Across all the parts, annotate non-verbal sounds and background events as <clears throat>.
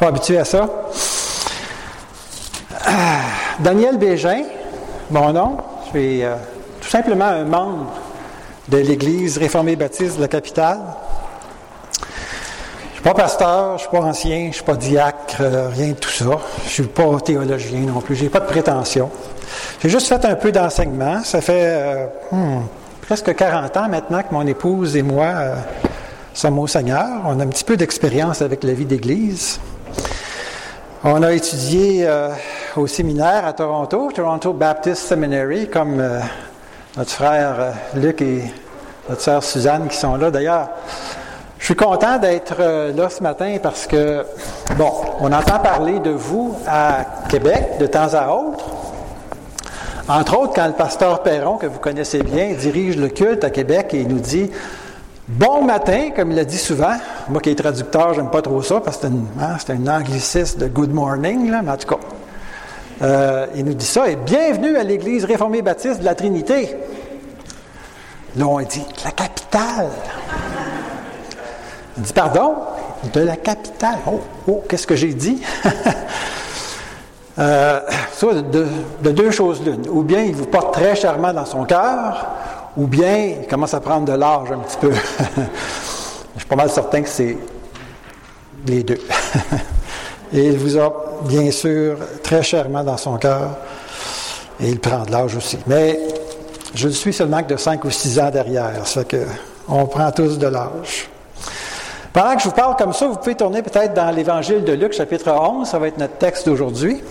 pas habitué à ça. Ah, Daniel Bégin, mon nom. Je suis euh, tout simplement un membre de l'Église réformée baptiste de la capitale. Je ne suis pas pasteur, je ne suis pas ancien, je ne suis pas diacre, euh, rien de tout ça. Je ne suis pas théologien non plus, je n'ai pas de prétention. J'ai juste fait un peu d'enseignement. Ça fait euh, hmm, presque 40 ans maintenant que mon épouse et moi sommes au Seigneur. On a un petit peu d'expérience avec la vie d'Église. On a étudié au séminaire à Toronto, Toronto Baptist Seminary, comme euh, notre frère euh, Luc et notre sœur Suzanne qui sont là. D'ailleurs, je suis content d'être euh, là ce matin parce que, bon, on entend parler de vous à Québec de temps à autre. Entre autres, quand le pasteur Perron, que vous connaissez bien, dirige le culte à Québec et nous dit Bon matin, comme il a dit souvent. Moi qui est traducteur, j'aime pas trop ça parce que c'est un, hein, anglicisme de good morning, mais en tout cas. Euh, il nous dit ça, et bienvenue à l'Église réformée baptiste de la Trinité. Là, on dit, la capitale. Il dit, pardon, de la capitale. Oh, oh qu'est-ce que j'ai dit? <laughs> euh, de, de, deux choses l'une. Ou bien il vous porte très chèrement dans son cœur, ou bien il commence à prendre de l'âge un petit peu. <laughs> Je suis pas mal certain que c'est les deux. <laughs> Et il vous a bien sûr très chèrement dans son cœur. Et il prend de l'âge aussi. Mais je ne suis seulement que de 5 ou 6 ans derrière. Ça fait qu'on prend tous de l'âge. Pendant que je vous parle comme ça, vous pouvez tourner peut-être dans l'Évangile de Luc, chapitre 11. Ça va être notre texte d'aujourd'hui.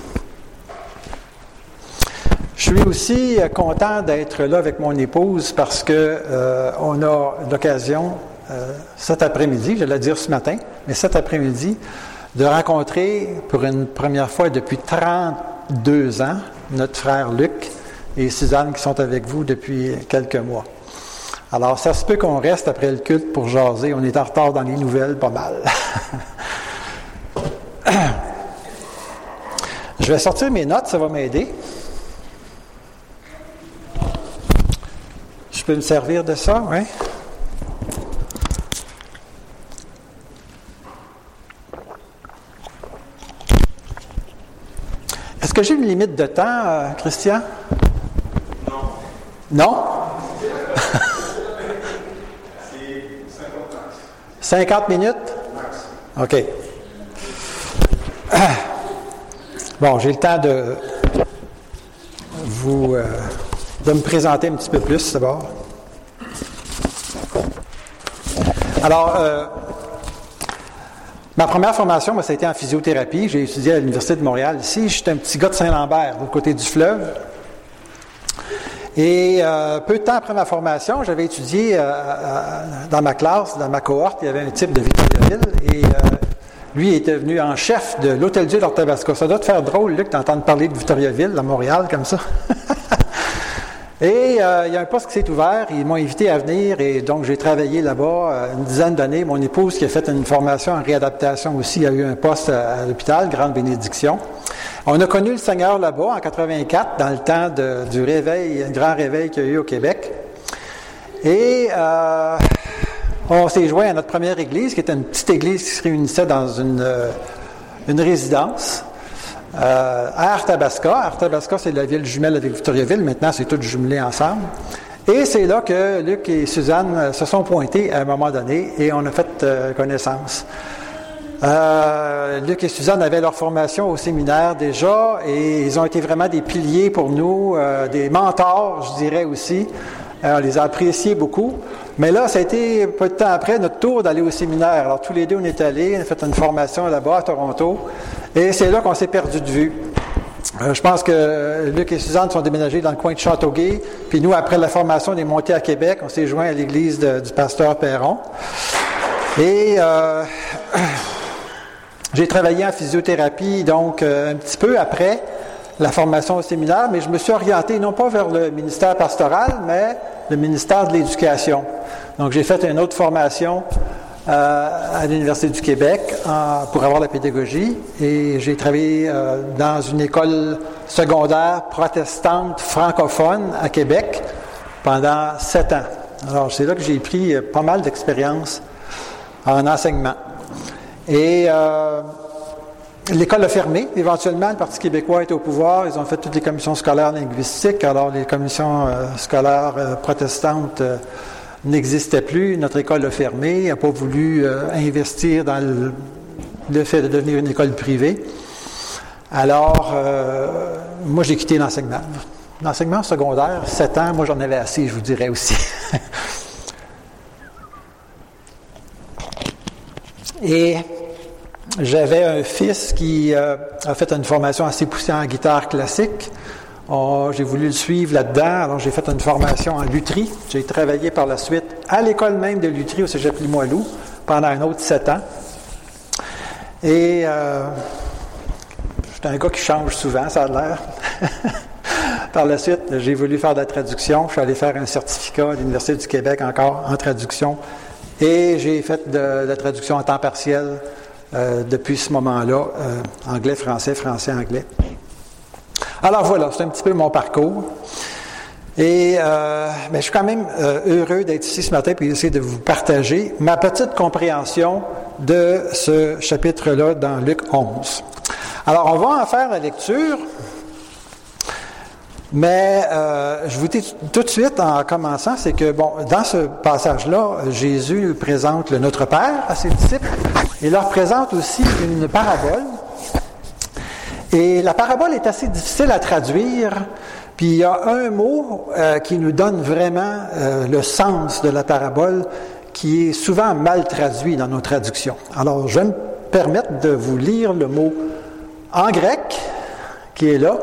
Je suis aussi content d'être là avec mon épouse parce que euh, on a l'occasion euh, cet après-midi, je l'ai dire ce matin, mais cet après-midi, de rencontrer pour une première fois depuis 32 ans notre frère Luc et Suzanne qui sont avec vous depuis quelques mois. Alors, ça se peut qu'on reste après le culte pour jaser. On est en retard dans les nouvelles, pas mal. <coughs> Je vais sortir mes notes, ça va m'aider. Peux me servir de ça, oui? Est-ce que j'ai une limite de temps, euh, Christian? Non. Non? C'est 50 50 minutes? OK. <coughs> Bon, j'ai le temps de vous euh, de me présenter un petit peu plus d'abord. Alors, euh, Ma première formation, moi, ça a été en physiothérapie. J'ai étudié à l'Université de Montréal. Ici, j'étais un petit gars de Saint-Lambert, de côté du fleuve. Et euh, peu de temps après ma formation, j'avais étudié euh, dans ma classe, dans ma cohorte, il y avait un type de Victoriaville. Et lui était venu en chef de l'Hôtel-Dieu d'Ortabasco. Ça doit te faire drôle, Luc, d'entendre parler de Victoriaville, à Montréal, comme ça. <laughs> Et euh, il y a un poste qui s'est ouvert, ils m'ont invité à venir et donc j'ai travaillé là-bas euh, une dizaine d'années. Mon épouse qui a fait une formation en réadaptation aussi a eu un poste à, l'hôpital, grande bénédiction. On a connu le Seigneur là-bas en 84, dans le temps du réveil, un grand réveil qu'il y a eu au Québec. Et euh, on s'est joint à notre première église, qui était une petite église qui se réunissait dans une, une résidence. Euh, à Arthabasca. Arthabasca, c'est la ville jumelle avec Victoriaville. Maintenant, c'est tout jumelé ensemble. Et c'est là que Luc et Suzanne euh, se sont pointés à un moment donné et on a fait euh, connaissance. Luc et Suzanne avaient leur formation au séminaire déjà et ils ont été vraiment des piliers pour nous, des mentors, je dirais aussi. On les a appréciés beaucoup. Mais là, ça a été peu de temps après notre tour d'aller au séminaire. Alors, tous les deux, on est allés, on a fait une formation là-bas à Toronto. Et c'est là qu'on s'est perdu de vue. Euh, je pense que Luc et Suzanne sont déménagés dans le coin de Châteauguay. Puis nous, après la formation, on est montés à Québec. On s'est joint à l'église du pasteur Perron. Et euh, <clears throat> j'ai travaillé en physiothérapie, donc euh, un petit peu après la formation au séminaire, mais je me suis orienté non pas vers le ministère pastoral, mais le ministère de l'Éducation. Donc j'ai fait une autre formation euh, à l'Université du Québec pour avoir la pédagogie et j'ai travaillé euh, dans une école secondaire protestante francophone à Québec pendant sept ans. Alors c'est là que j'ai pris euh, pas mal d'expérience en enseignement. Et l'école a fermé. Éventuellement, le Parti québécois était au pouvoir. Ils ont fait toutes les commissions scolaires linguistiques. Alors, les commissions euh, scolaires euh, protestantes n'existaient plus. Notre école a fermé. n'a pas voulu investir dans le, fait de devenir une école privée. Alors, moi, j'ai quitté l'enseignement. L'enseignement secondaire, 7 ans, moi, j'en avais assez, je vous dirais aussi. <laughs> Et j'avais un fils qui euh, a fait une formation assez poussée en guitare classique. J'ai voulu le suivre là-dedans, alors j'ai fait une formation en lutherie. J'ai travaillé par la suite à l'école même de lutherie au Cégep Limoilou pendant un autre sept ans. Et euh, j'étais un gars qui change souvent, ça a l'air. <laughs> par la suite, j'ai voulu faire de la traduction. Je suis allé faire un certificat à l'Université du Québec encore en traduction et j'ai fait de, la traduction en temps partiel euh, depuis ce moment-là, euh, anglais, français, français, anglais. Alors voilà, c'est un petit peu mon parcours. Et euh, je suis quand même heureux d'être ici ce matin et d'essayer de vous partager ma petite compréhension de ce chapitre-là dans Luc 11. Alors, on va en faire la lecture. Mais euh, je vous dis tout de suite en commençant, c'est que bon, dans ce passage-là, Jésus présente le Notre Père à ses disciples. Il leur présente aussi une parabole. Et la parabole est assez difficile à traduire. Puis il y a un mot euh, qui nous donne vraiment euh, le sens de la parabole, qui est souvent mal traduit dans nos traductions. Alors, je vais me permettre de vous lire le mot en grec qui est là.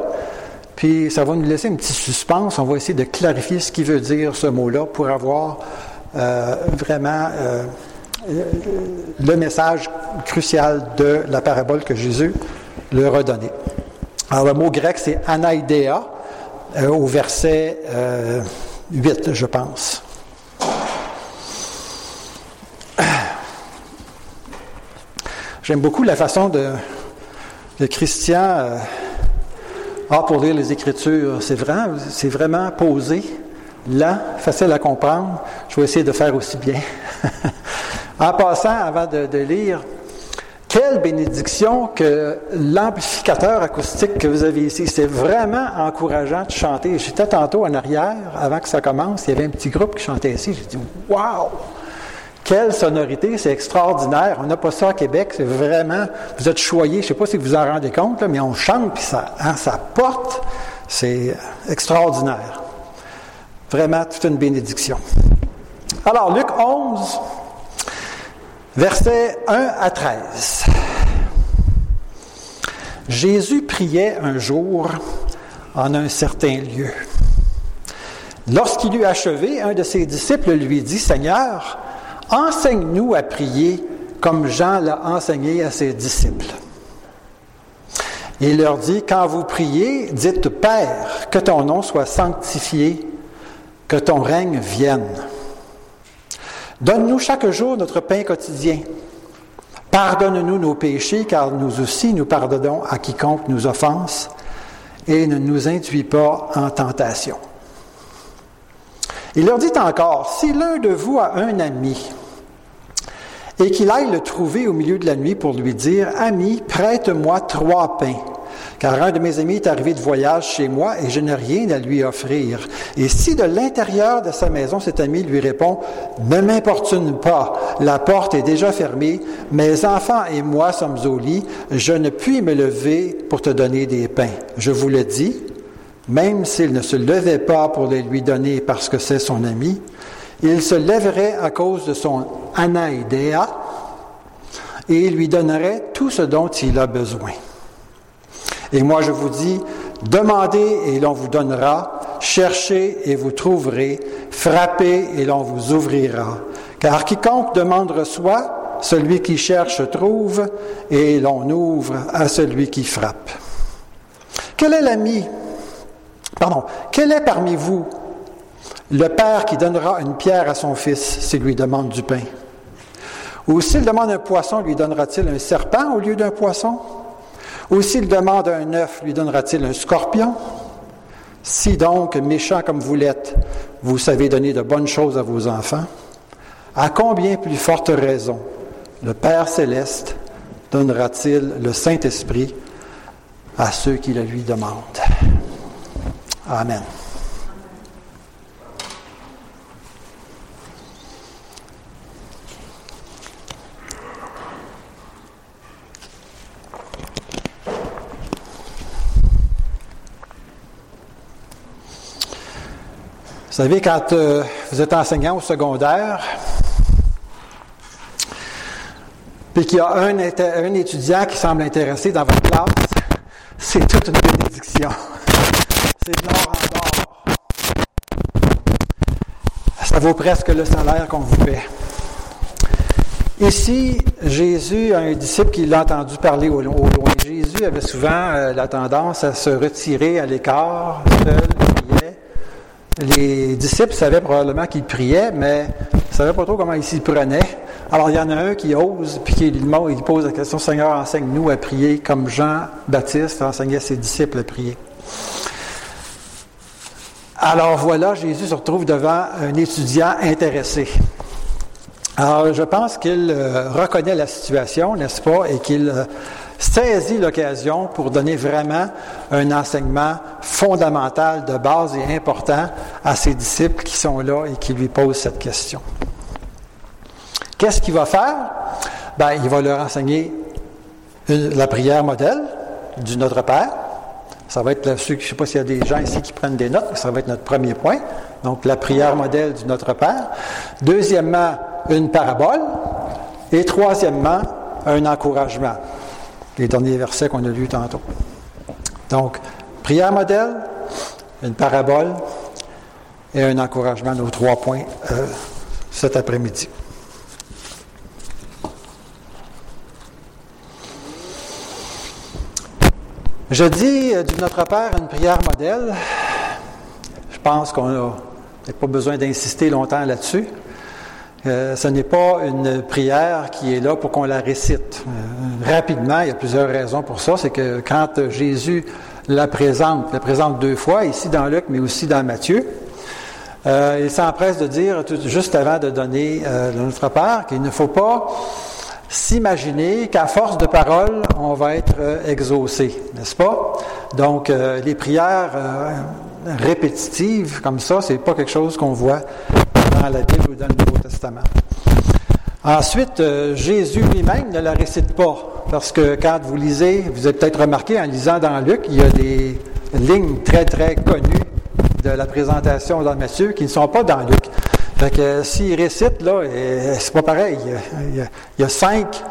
Puis ça va nous laisser un petit suspense. On va essayer de clarifier ce qui veut dire ce mot-là pour avoir euh, vraiment euh, le message crucial de la parabole que Jésus leur a donné. Alors le mot grec c'est anaïdéa euh, au verset 8, je pense. J'aime beaucoup la façon de Christian ah, pour lire les Écritures, c'est vrai, c'est vraiment posé, là, facile à comprendre. Je vais essayer de faire aussi bien. <laughs> en passant, avant de, lire, quelle bénédiction que l'amplificateur acoustique que vous avez ici. C'est vraiment encourageant de chanter. J'étais tantôt en arrière, avant que ça commence, il y avait un petit groupe qui chantait ici. J'ai dit, waouh! Quelle sonorité, c'est extraordinaire. On n'a pas ça à Québec, c'est vraiment, vous êtes choyés, je ne sais pas si vous vous en rendez compte, mais on chante, puis ça, hein, ça porte, c'est extraordinaire. Vraiment, toute une bénédiction. Alors, Luc 11, versets 1 à 13. Jésus priait un jour en un certain lieu. Lorsqu'il eut achevé, un de ses disciples lui dit, Seigneur, Enseigne-nous à prier comme Jean l'a enseigné à ses disciples. Il leur dit, quand vous priez, dites Père, que ton nom soit sanctifié, que ton règne vienne. Donne-nous chaque jour notre pain quotidien. Pardonne-nous nos péchés, car nous aussi nous pardonnons à quiconque nous offense, et ne nous induis pas en tentation. Il leur dit encore, si l'un de vous a un ami, et qu'il aille le trouver au milieu de la nuit pour lui dire, Ami, prête-moi trois pains, car un de mes amis est arrivé de voyage chez moi et je n'ai rien à lui offrir. Et si de l'intérieur de sa maison cet ami lui répond, Ne m'importune pas, la porte est déjà fermée, mes enfants et moi sommes au lit, je ne puis me lever pour te donner des pains. Je vous le dis, même s'il ne se levait pas pour les lui donner parce que c'est son ami, il se lèverait à cause de son anaïdéa et il lui donnerait tout ce dont il a besoin. Et moi je vous dis, demandez et l'on vous donnera, cherchez et vous trouverez, frappez et l'on vous ouvrira. Car quiconque demande reçoit, celui qui cherche trouve, et l'on ouvre à celui qui frappe. Quel est l'ami Pardon. Quel est parmi vous le père qui donnera une pierre à son fils s'il lui demande du pain? Ou s'il demande un poisson, lui donnera-t-il un serpent au lieu d'un poisson? Ou s'il demande un œuf, lui donnera-t-il un scorpion? Si donc, méchant comme vous l'êtes, vous savez donner de bonnes choses à vos enfants, à combien plus forte raison le Père céleste donnera-t-il le Saint-Esprit à ceux qui le lui demandent? Amen. Vous savez, quand euh, vous êtes enseignant au secondaire, puis qu'il y a un, un, étudiant qui semble intéressé dans votre classe, c'est toute une bénédiction. C'est de l'or. Ça vaut presque le salaire qu'on vous fait. Ici, Jésus a un disciple qui l'a entendu parler au, loin. Jésus avait souvent euh, la tendance à se retirer à l'écart, seul, les disciples savaient probablement qu'il priait, mais ils ne savaient pas trop comment il s'y prenait. Alors, il y en a un qui ose, puis qui il pose la question Seigneur, enseigne-nous à prier comme Jean-Baptiste enseignait ses disciples à prier. Alors voilà, Jésus se retrouve devant un étudiant intéressé. Alors, je pense qu'il euh, reconnaît la situation, n'est-ce pas, et qu'il euh, saisit l'occasion pour donner vraiment un enseignement fondamental, de base et important à ses disciples qui sont là et qui lui posent cette question. Qu'est-ce qu'il va faire? Ben, il va leur enseigner la prière modèle du Notre Père. Ça va être, je ne sais pas s'il y a des gens ici qui prennent des notes, mais ça va être notre premier point. Donc, la prière modèle du Notre Père. Deuxièmement, une parabole. Et troisièmement, un encouragement les derniers versets qu'on a lus tantôt. Donc, prière modèle, une parabole et un encouragement, nos trois points euh, cet après-midi. Je dis euh, du Notre Père une prière modèle. Je pense qu'on n'a pas besoin d'insister longtemps là-dessus. Euh, ce n'est pas une prière qui est là pour qu'on la récite. Euh, rapidement, il y a plusieurs raisons pour ça. C'est que quand Jésus la présente, la présente deux fois, ici dans Luc, mais aussi dans Matthieu, il s'empresse de dire, juste avant de donner notre Père, qu'il ne faut pas s'imaginer qu'à force de parole, on va être exaucé, n'est-ce pas? Donc, les prières répétitives comme ça, c'est pas quelque chose qu'on voit dans la Bible ou dans le Nouveau Testament. Ensuite, euh, Jésus lui-même ne la récite pas, parce que quand vous lisez, vous avez peut-être remarqué en lisant dans Luc, il y a des lignes très très connues de la présentation dans Matthieu qui ne sont pas dans Luc. Fait que s'il récite, là, c'est pas pareil. Il y a, cinq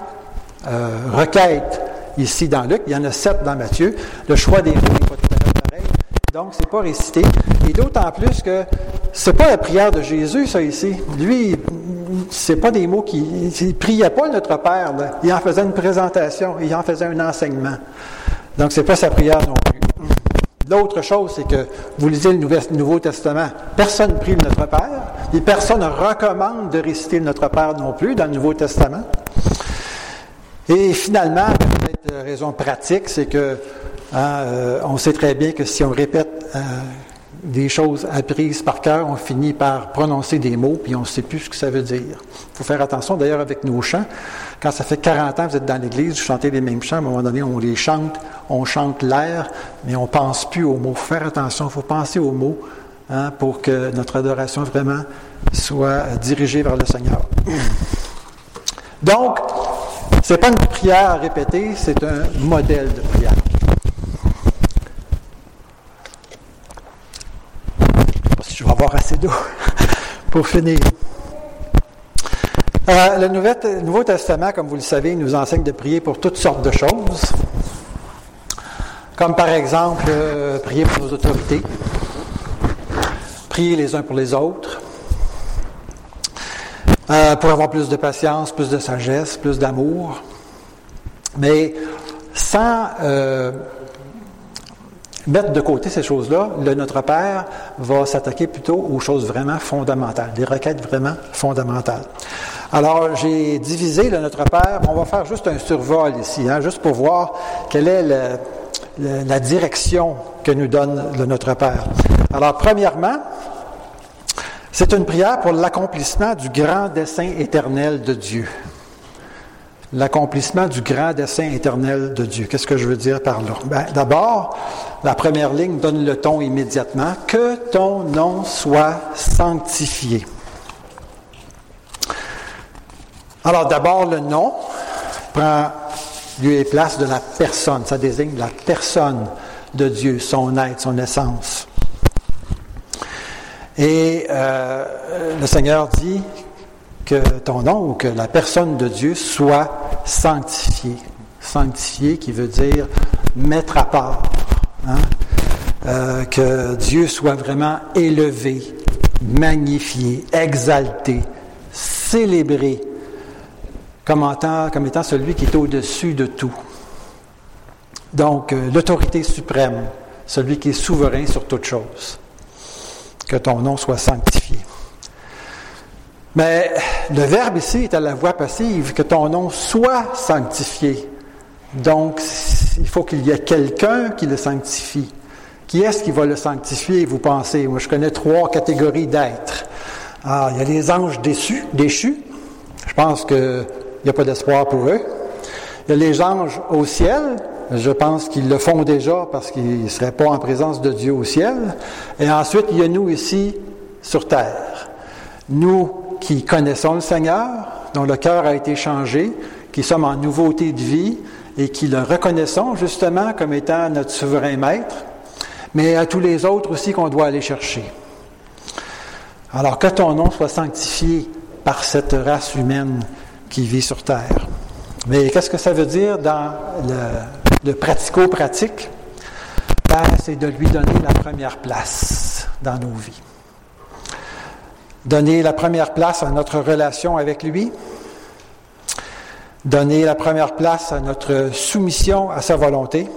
euh, requêtes ici dans Luc, il y en a sept dans Matthieu. Le choix des mots n'est pas tout à fait pareil. Donc, c'est pas récité. Et d'autant plus que c'est pas la prière de Jésus, ça, ici. Lui, c'est pas des mots qui. Il priait pas notre Père, Il en faisait une présentation, il en faisait un enseignement. Donc, c'est pas sa prière non plus. L'autre chose, c'est que vous lisez le Nouveau Testament, personne ne prie le Notre Père, et personne ne recommande de réciter le Notre Père non plus dans le Nouveau Testament. Et finalement, peut-être raison pratique, c'est que hein, euh, on sait très bien que si on répète euh, des choses apprises par cœur, on finit par prononcer des mots, puis on ne sait plus ce que ça veut dire. Il faut faire attention d'ailleurs avec nos chants. Quand ça fait 40 ans que vous êtes dans l'Église, vous chantez les mêmes chants, à un moment donné, on les chante, on chante l'air, mais on ne pense plus aux mots. Il faut faire attention, il faut penser aux mots hein, pour que notre adoration vraiment soit dirigée vers le Seigneur. Donc, ce n'est pas une prière à répéter, c'est un modèle de prière. Je vais avoir assez d'eau <laughs> pour finir. Euh, le Nouveau Testament, comme vous le savez, nous enseigne de prier pour toutes sortes de choses, comme par exemple euh, prier pour nos autorités, prier les uns pour les autres, euh, pour avoir plus de patience, plus de sagesse, plus d'amour, mais sans mettre de côté ces choses-là, le Notre Père va s'attaquer plutôt aux choses vraiment fondamentales, des requêtes vraiment fondamentales. Alors, j'ai divisé le Notre Père. On va faire juste un survol ici, hein, juste pour voir quelle est la direction que nous donne le Notre Père. Alors, premièrement, c'est une prière pour l'accomplissement du grand dessein éternel de Dieu. L'accomplissement du grand dessein éternel de Dieu. Qu'est-ce que je veux dire par là? Ben, D'abord, la première ligne donne le ton immédiatement. Que ton nom soit sanctifié. Alors d'abord, le nom prend lieu et place de la personne. Ça désigne la personne de Dieu, son être, son essence. Et euh, le Seigneur dit que ton nom ou que la personne de Dieu soit sanctifiée. Sanctifiée qui veut dire mettre à part. Hein? Euh, que Dieu soit vraiment élevé, magnifié, exalté, célébré comme étant, celui qui est au-dessus de tout. Donc, euh, l'autorité suprême, celui qui est souverain sur toute chose. Que ton nom soit sanctifié. Mais le verbe ici est à la voix passive, que ton nom soit sanctifié. Donc, il faut qu'il y ait quelqu'un qui le sanctifie. Qui est-ce qui va le sanctifier, vous pensez? Moi, je connais trois catégories d'êtres. Ah, il y a les anges déçus, déchus. Je pense qu'il n'y a pas d'espoir pour eux. Il y a les anges au ciel. Je pense qu'ils le font déjà parce qu'ils ne seraient pas en présence de Dieu au ciel. Et ensuite, il y a nous ici sur terre. Nous qui connaissons le Seigneur, dont le cœur a été changé, qui sommes en nouveauté de vie et qui le reconnaissons justement comme étant notre souverain maître, mais à tous les autres aussi qu'on doit aller chercher. Alors que ton nom soit sanctifié par cette race humaine qui vit sur terre. Mais qu'est-ce que ça veut dire dans le, pratico-pratique, ben, c'est de lui donner la première place dans nos vies. Donner la première place à notre relation avec lui, donner la première place à notre soumission à sa volonté,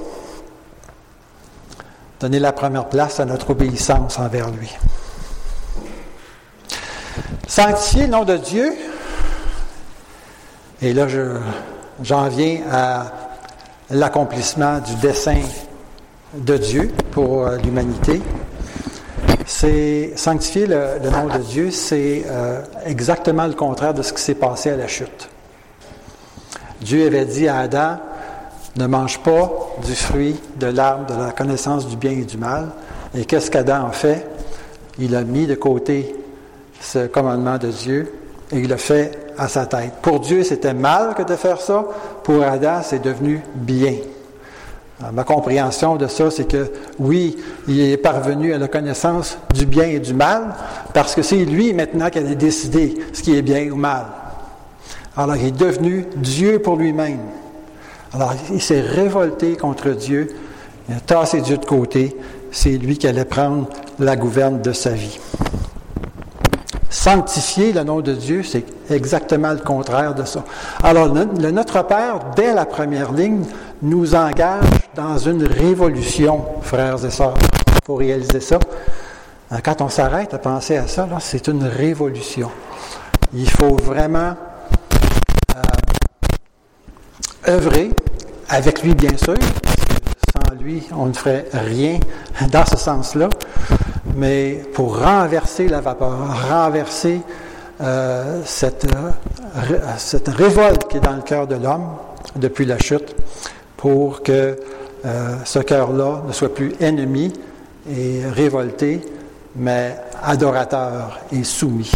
donner la première place à notre obéissance envers lui. Sanctifier le nom de Dieu, et là j'en viens à l'accomplissement du dessein de Dieu pour euh, l'humanité. C'est sanctifier le, nom de Dieu, c'est euh, exactement le contraire de ce qui s'est passé à la chute. Dieu avait dit à Adam, ne mange pas du fruit de l'arbre de la connaissance du bien et du mal. Et qu'est-ce qu'Adam a fait? Il a mis de côté ce commandement de Dieu et il l'a fait à sa tête. Pour Dieu, c'était mal que de faire ça. Pour Adam, c'est devenu bien. Ma compréhension de ça, c'est que oui, il est parvenu à la connaissance du bien et du mal, parce que c'est lui maintenant qui a décidé ce qui est bien ou mal. Alors, il est devenu Dieu pour lui-même. Alors, il s'est révolté contre Dieu, il a tassé Dieu de côté, c'est lui qui allait prendre la gouverne de sa vie. Sanctifier le nom de Dieu, c'est exactement le contraire de ça. Alors, Notre Père, dès la première ligne, nous engage dans une révolution, frères et sœurs. Il faut réaliser ça. Euh, quand on s'arrête à penser à ça, c'est une révolution. Il faut vraiment euh, œuvrer avec lui, bien sûr, sans lui, on ne ferait rien dans ce sens-là mais pour renverser la vapeur, renverser euh, cette, cette révolte qui est dans le cœur de l'homme depuis la chute, pour que euh, ce cœur-là ne soit plus ennemi et révolté, mais adorateur et soumis.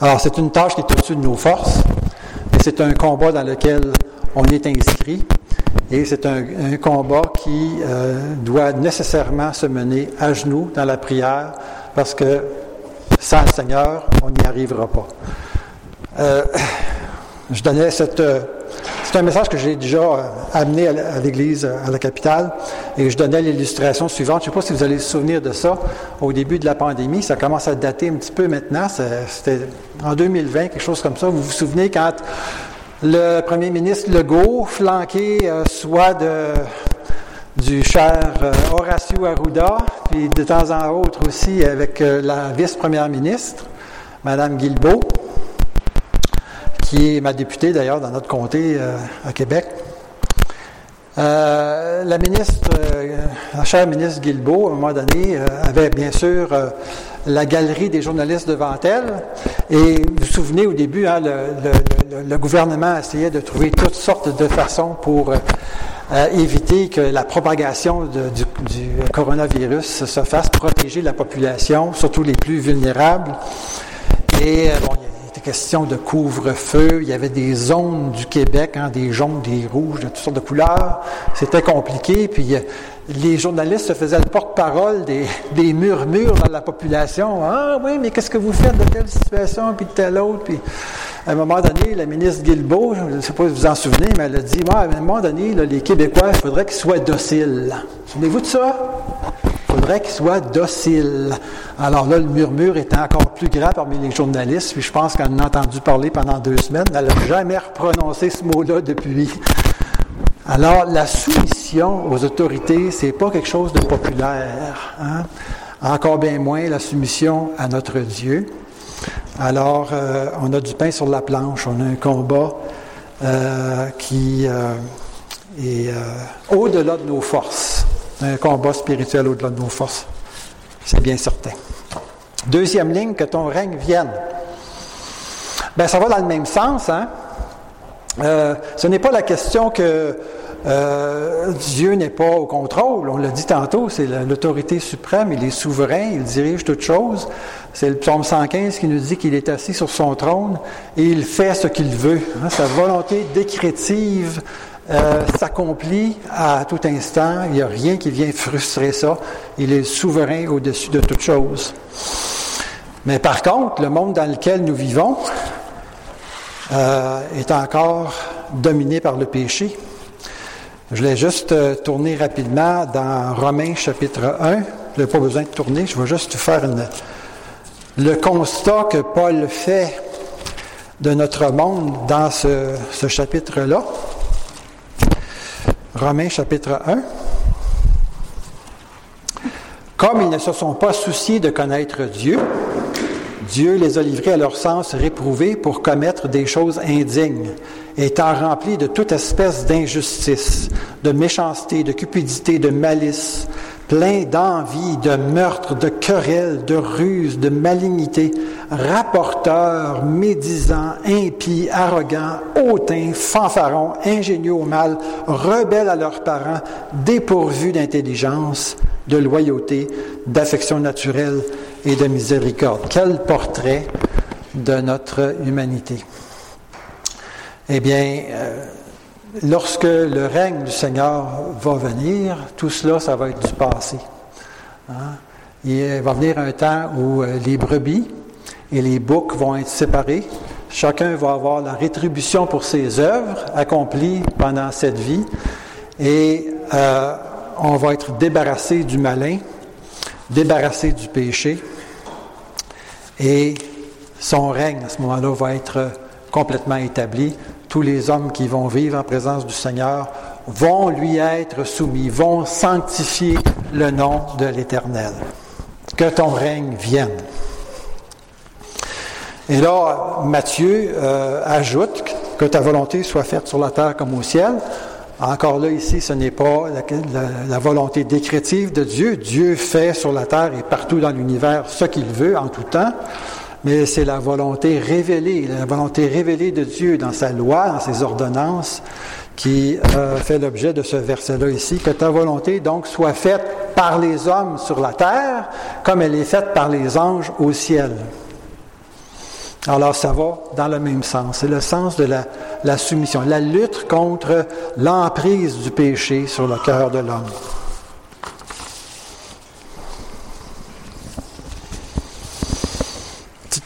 Alors, c'est une tâche qui est au-dessus de nos forces, et c'est un combat dans lequel on est inscrit. Et c'est un, combat qui euh, doit nécessairement se mener à genoux dans la prière, parce que sans le Seigneur, on n'y arrivera pas. Euh, je donnais cette. Euh, c'est un message que j'ai déjà amené à l'Église, à la capitale, et je donnais l'illustration suivante. Je ne sais pas si vous allez se souvenir de ça. Au début de la pandémie, ça commence à dater un petit peu maintenant. C'était en 2020, quelque chose comme ça. Vous vous souvenez quand le premier ministre Legault, flanqué euh, soit du cher euh, Horacio Arruda, puis de temps en autre aussi avec euh, la vice-première ministre, Mme Guilbeault, qui est ma députée d'ailleurs dans notre comté à Québec. Euh, la ministre, euh, la chère ministre Guilbeault, à un moment donné, euh, avait bien sûr la galerie des journalistes devant elle. Et vous vous souvenez, au début, hein, le, gouvernement essayait de trouver toutes sortes de façons pour éviter que la propagation du, du, coronavirus se fasse, protéger la population, surtout les plus vulnérables. Et bon, question de couvre-feu. Il y avait des zones du Québec, hein, des jaunes, des rouges, de toutes sortes de couleurs. C'était compliqué. Puis euh, les journalistes se faisaient le porte-parole des, murmures dans la population. Ah oui, mais qu'est-ce que vous faites de telle situation, puis de telle autre? Puis à un moment donné, la ministre Guilbeault, je ne sais pas si vous vous en souvenez, mais elle a dit, à un moment donné, les Québécois, il faudrait qu'ils soient dociles. Souvenez-vous de ça? Faudrait qu'ils soient dociles. Alors là, le murmure était encore plus grand parmi les journalistes, puis je pense qu'elle en a entendu parler pendant deux semaines. Elle n'a jamais prononcé ce mot-là depuis. Alors, la soumission aux autorités, c'est pas quelque chose de populaire. Hein? Encore bien moins la soumission à notre Dieu. Alors, euh, on a du pain sur la planche, on a un combat euh, qui euh, est au-delà de nos forces un combat spirituel au-delà de nos forces. C'est bien certain. Deuxième ligne, que ton règne vienne. Ben, ça va dans le même sens. Hein? Euh, ce n'est pas la question que euh, Dieu n'est pas au contrôle. On l'a dit tantôt, c'est l'autorité suprême, il est souverain, il dirige toutes choses. C'est le psaume 115 qui nous dit qu'il est assis sur son trône et il fait ce qu'il veut. Hein? Sa volonté décrétive euh, s'accomplit à tout instant. Il n'y a rien qui vient frustrer ça. Il est souverain au-dessus de toute chose. Mais par contre, le monde dans lequel nous vivons euh, est encore dominé par le péché. Je voulais juste euh, tourner rapidement dans Romains chapitre 1. Je n'ai pas besoin de tourner, je vais juste faire le constat que Paul fait de notre monde dans ce chapitre-là. Romains chapitre 1. Comme ils ne se sont pas souciés de connaître Dieu, Dieu les a livrés à leur sens réprouvé pour commettre des choses indignes, étant remplis de toute espèce d'injustice, de méchanceté, de cupidité, de malice, plein d'envie, de meurtre, de querelles, de ruse, de malignité, rapporteurs, médisants, impies, arrogants, hautains, fanfarons, ingénieux au mal, rebelles à leurs parents, dépourvus d'intelligence, de loyauté, d'affection naturelle et de miséricorde. Quel portrait de notre humanité. Eh bien, euh, lorsque le règne du Seigneur va venir, tout cela, ça va être du passé. Hein? Il va venir un temps où euh, les brebis et les boucs vont être séparés. Chacun va avoir la rétribution pour ses œuvres accomplies pendant cette vie. Et euh, on va être débarrassé du malin, débarrassé du péché. Et son règne, à ce moment-là, va être complètement établi tous les hommes qui vont vivre en présence du Seigneur vont lui être soumis, vont sanctifier le nom de l'Éternel. Que ton règne vienne. Et là, Matthieu euh, ajoute que ta volonté soit faite sur la terre comme au ciel. Encore là, ici, ce n'est pas la, volonté décrétive de Dieu. Dieu fait sur la terre et partout dans l'univers ce qu'il veut en tout temps c'est la volonté révélée, la volonté révélée de Dieu dans sa loi, dans ses ordonnances, qui euh, fait l'objet de ce verset-là ici, que ta volonté donc soit faite par les hommes sur la terre, comme elle est faite par les anges au ciel. Alors ça va dans le même sens, c'est le sens de la, la soumission, la lutte contre l'emprise du péché sur le cœur de l'homme.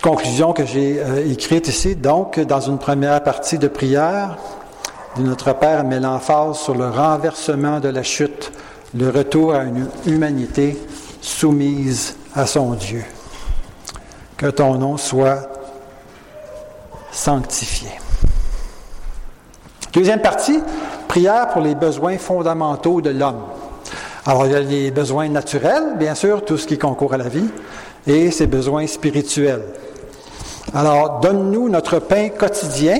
Conclusion que j'ai euh, écrite ici. Donc, dans une première partie de prière, notre Père met l'emphase sur le renversement de la chute, le retour à une humanité soumise à son Dieu. Que ton nom soit sanctifié. Deuxième partie, prière pour les besoins fondamentaux de l'homme. Alors, il y a les besoins naturels, bien sûr, tout ce qui concourt à la vie, et ses besoins spirituels. Alors, donne-nous notre pain quotidien.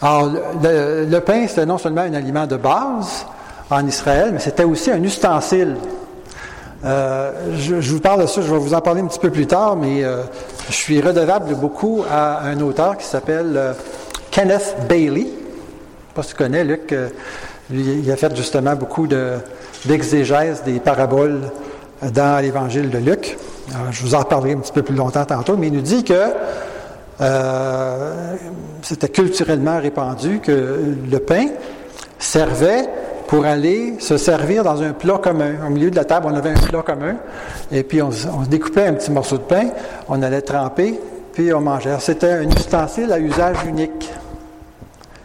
Alors, le, pain, c'était non seulement un aliment de base en Israël, mais c'était aussi un ustensile. Euh, je, vous parle de ça, je vais vous en parler un petit peu plus tard, mais euh, je suis redevable beaucoup à un auteur qui s'appelle euh, Kenneth Bailey. Je ne sais pas si tu connais, Luc. il a fait justement beaucoup d'exégèse des paraboles dans l'évangile de Luc. je vous en reparlerai un petit peu plus longtemps tantôt, mais il nous dit que c'était culturellement répandu que le pain servait pour aller se servir dans un plat commun. Au milieu de la table, on avait un plat commun, et puis on, découpait un petit morceau de pain, on allait tremper, puis on mangeait. C'était un ustensile à usage unique.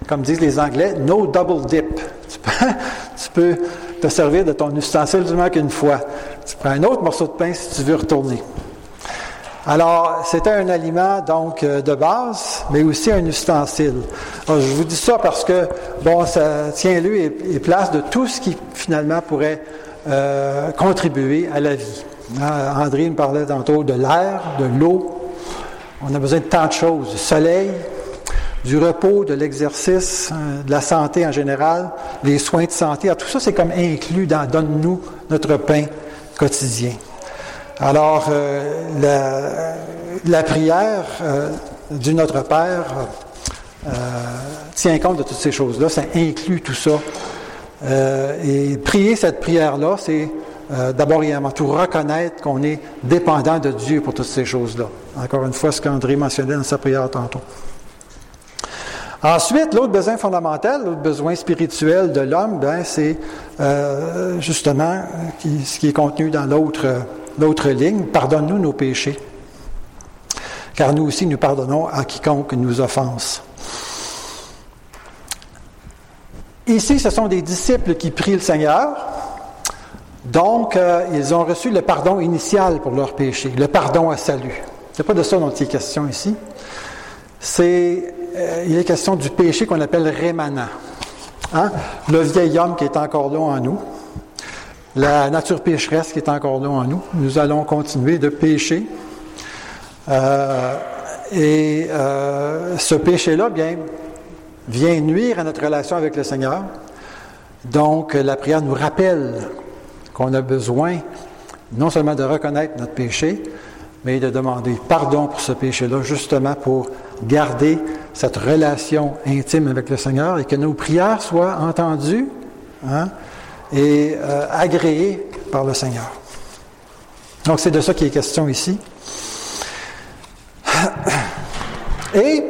Comme disent les Anglais, no double dip. Tu peux, <laughs> te servir de ton ustensile moins qu'une fois. Tu prends un autre morceau de pain si tu veux retourner. Alors, c'était un aliment donc euh, de base, mais aussi un ustensile. je vous dis ça parce que, bon, ça tient lieu et, place de tout ce qui finalement pourrait euh, contribuer à la vie. Hein, André nous parlait tantôt de l'air, de l'eau. On a besoin de tant de choses. Du soleil, du repos, de l'exercice, euh, de la santé en général, les soins de santé. tout ça, c'est comme inclus dans Donne-nous notre pain quotidien. Alors, euh, la, prière euh, du Notre Père euh, tient compte de toutes ces choses-là, ça inclut tout ça. et prier cette prière-là, c'est d'abord et avant tout reconnaître qu'on est dépendant de Dieu pour toutes ces choses-là. Encore une fois, ce qu'André mentionnait dans sa prière tantôt. Ensuite, l'autre besoin fondamental, l'autre besoin spirituel de l'homme, ben, c'est justement ce qui est contenu dans l'autre L'autre ligne, pardonne-nous nos péchés, car nous aussi nous pardonnons à quiconque nous offense. Ici, ce sont des disciples qui prient le Seigneur. Donc, euh, ils ont reçu le pardon initial pour leurs péchés, le pardon à salut. Ce n'est pas de ça dont il est question ici. C'est, euh, il est question du péché qu'on appelle rémanent. Hein? Le vieil homme qui est encore là en nous la nature pécheresse qui est encore là en nous. Nous allons continuer de pécher. Euh, et euh, ce péché-là, bien, vient nuire à notre relation avec le Seigneur. Donc, la prière nous rappelle qu'on a besoin non seulement de reconnaître notre péché, mais de demander pardon pour ce péché-là, justement pour garder cette relation intime avec le Seigneur et que nos prières soient entendues. Hein, et euh, agréé par le Seigneur. Donc c'est de ça qu'il est question ici. <coughs> Et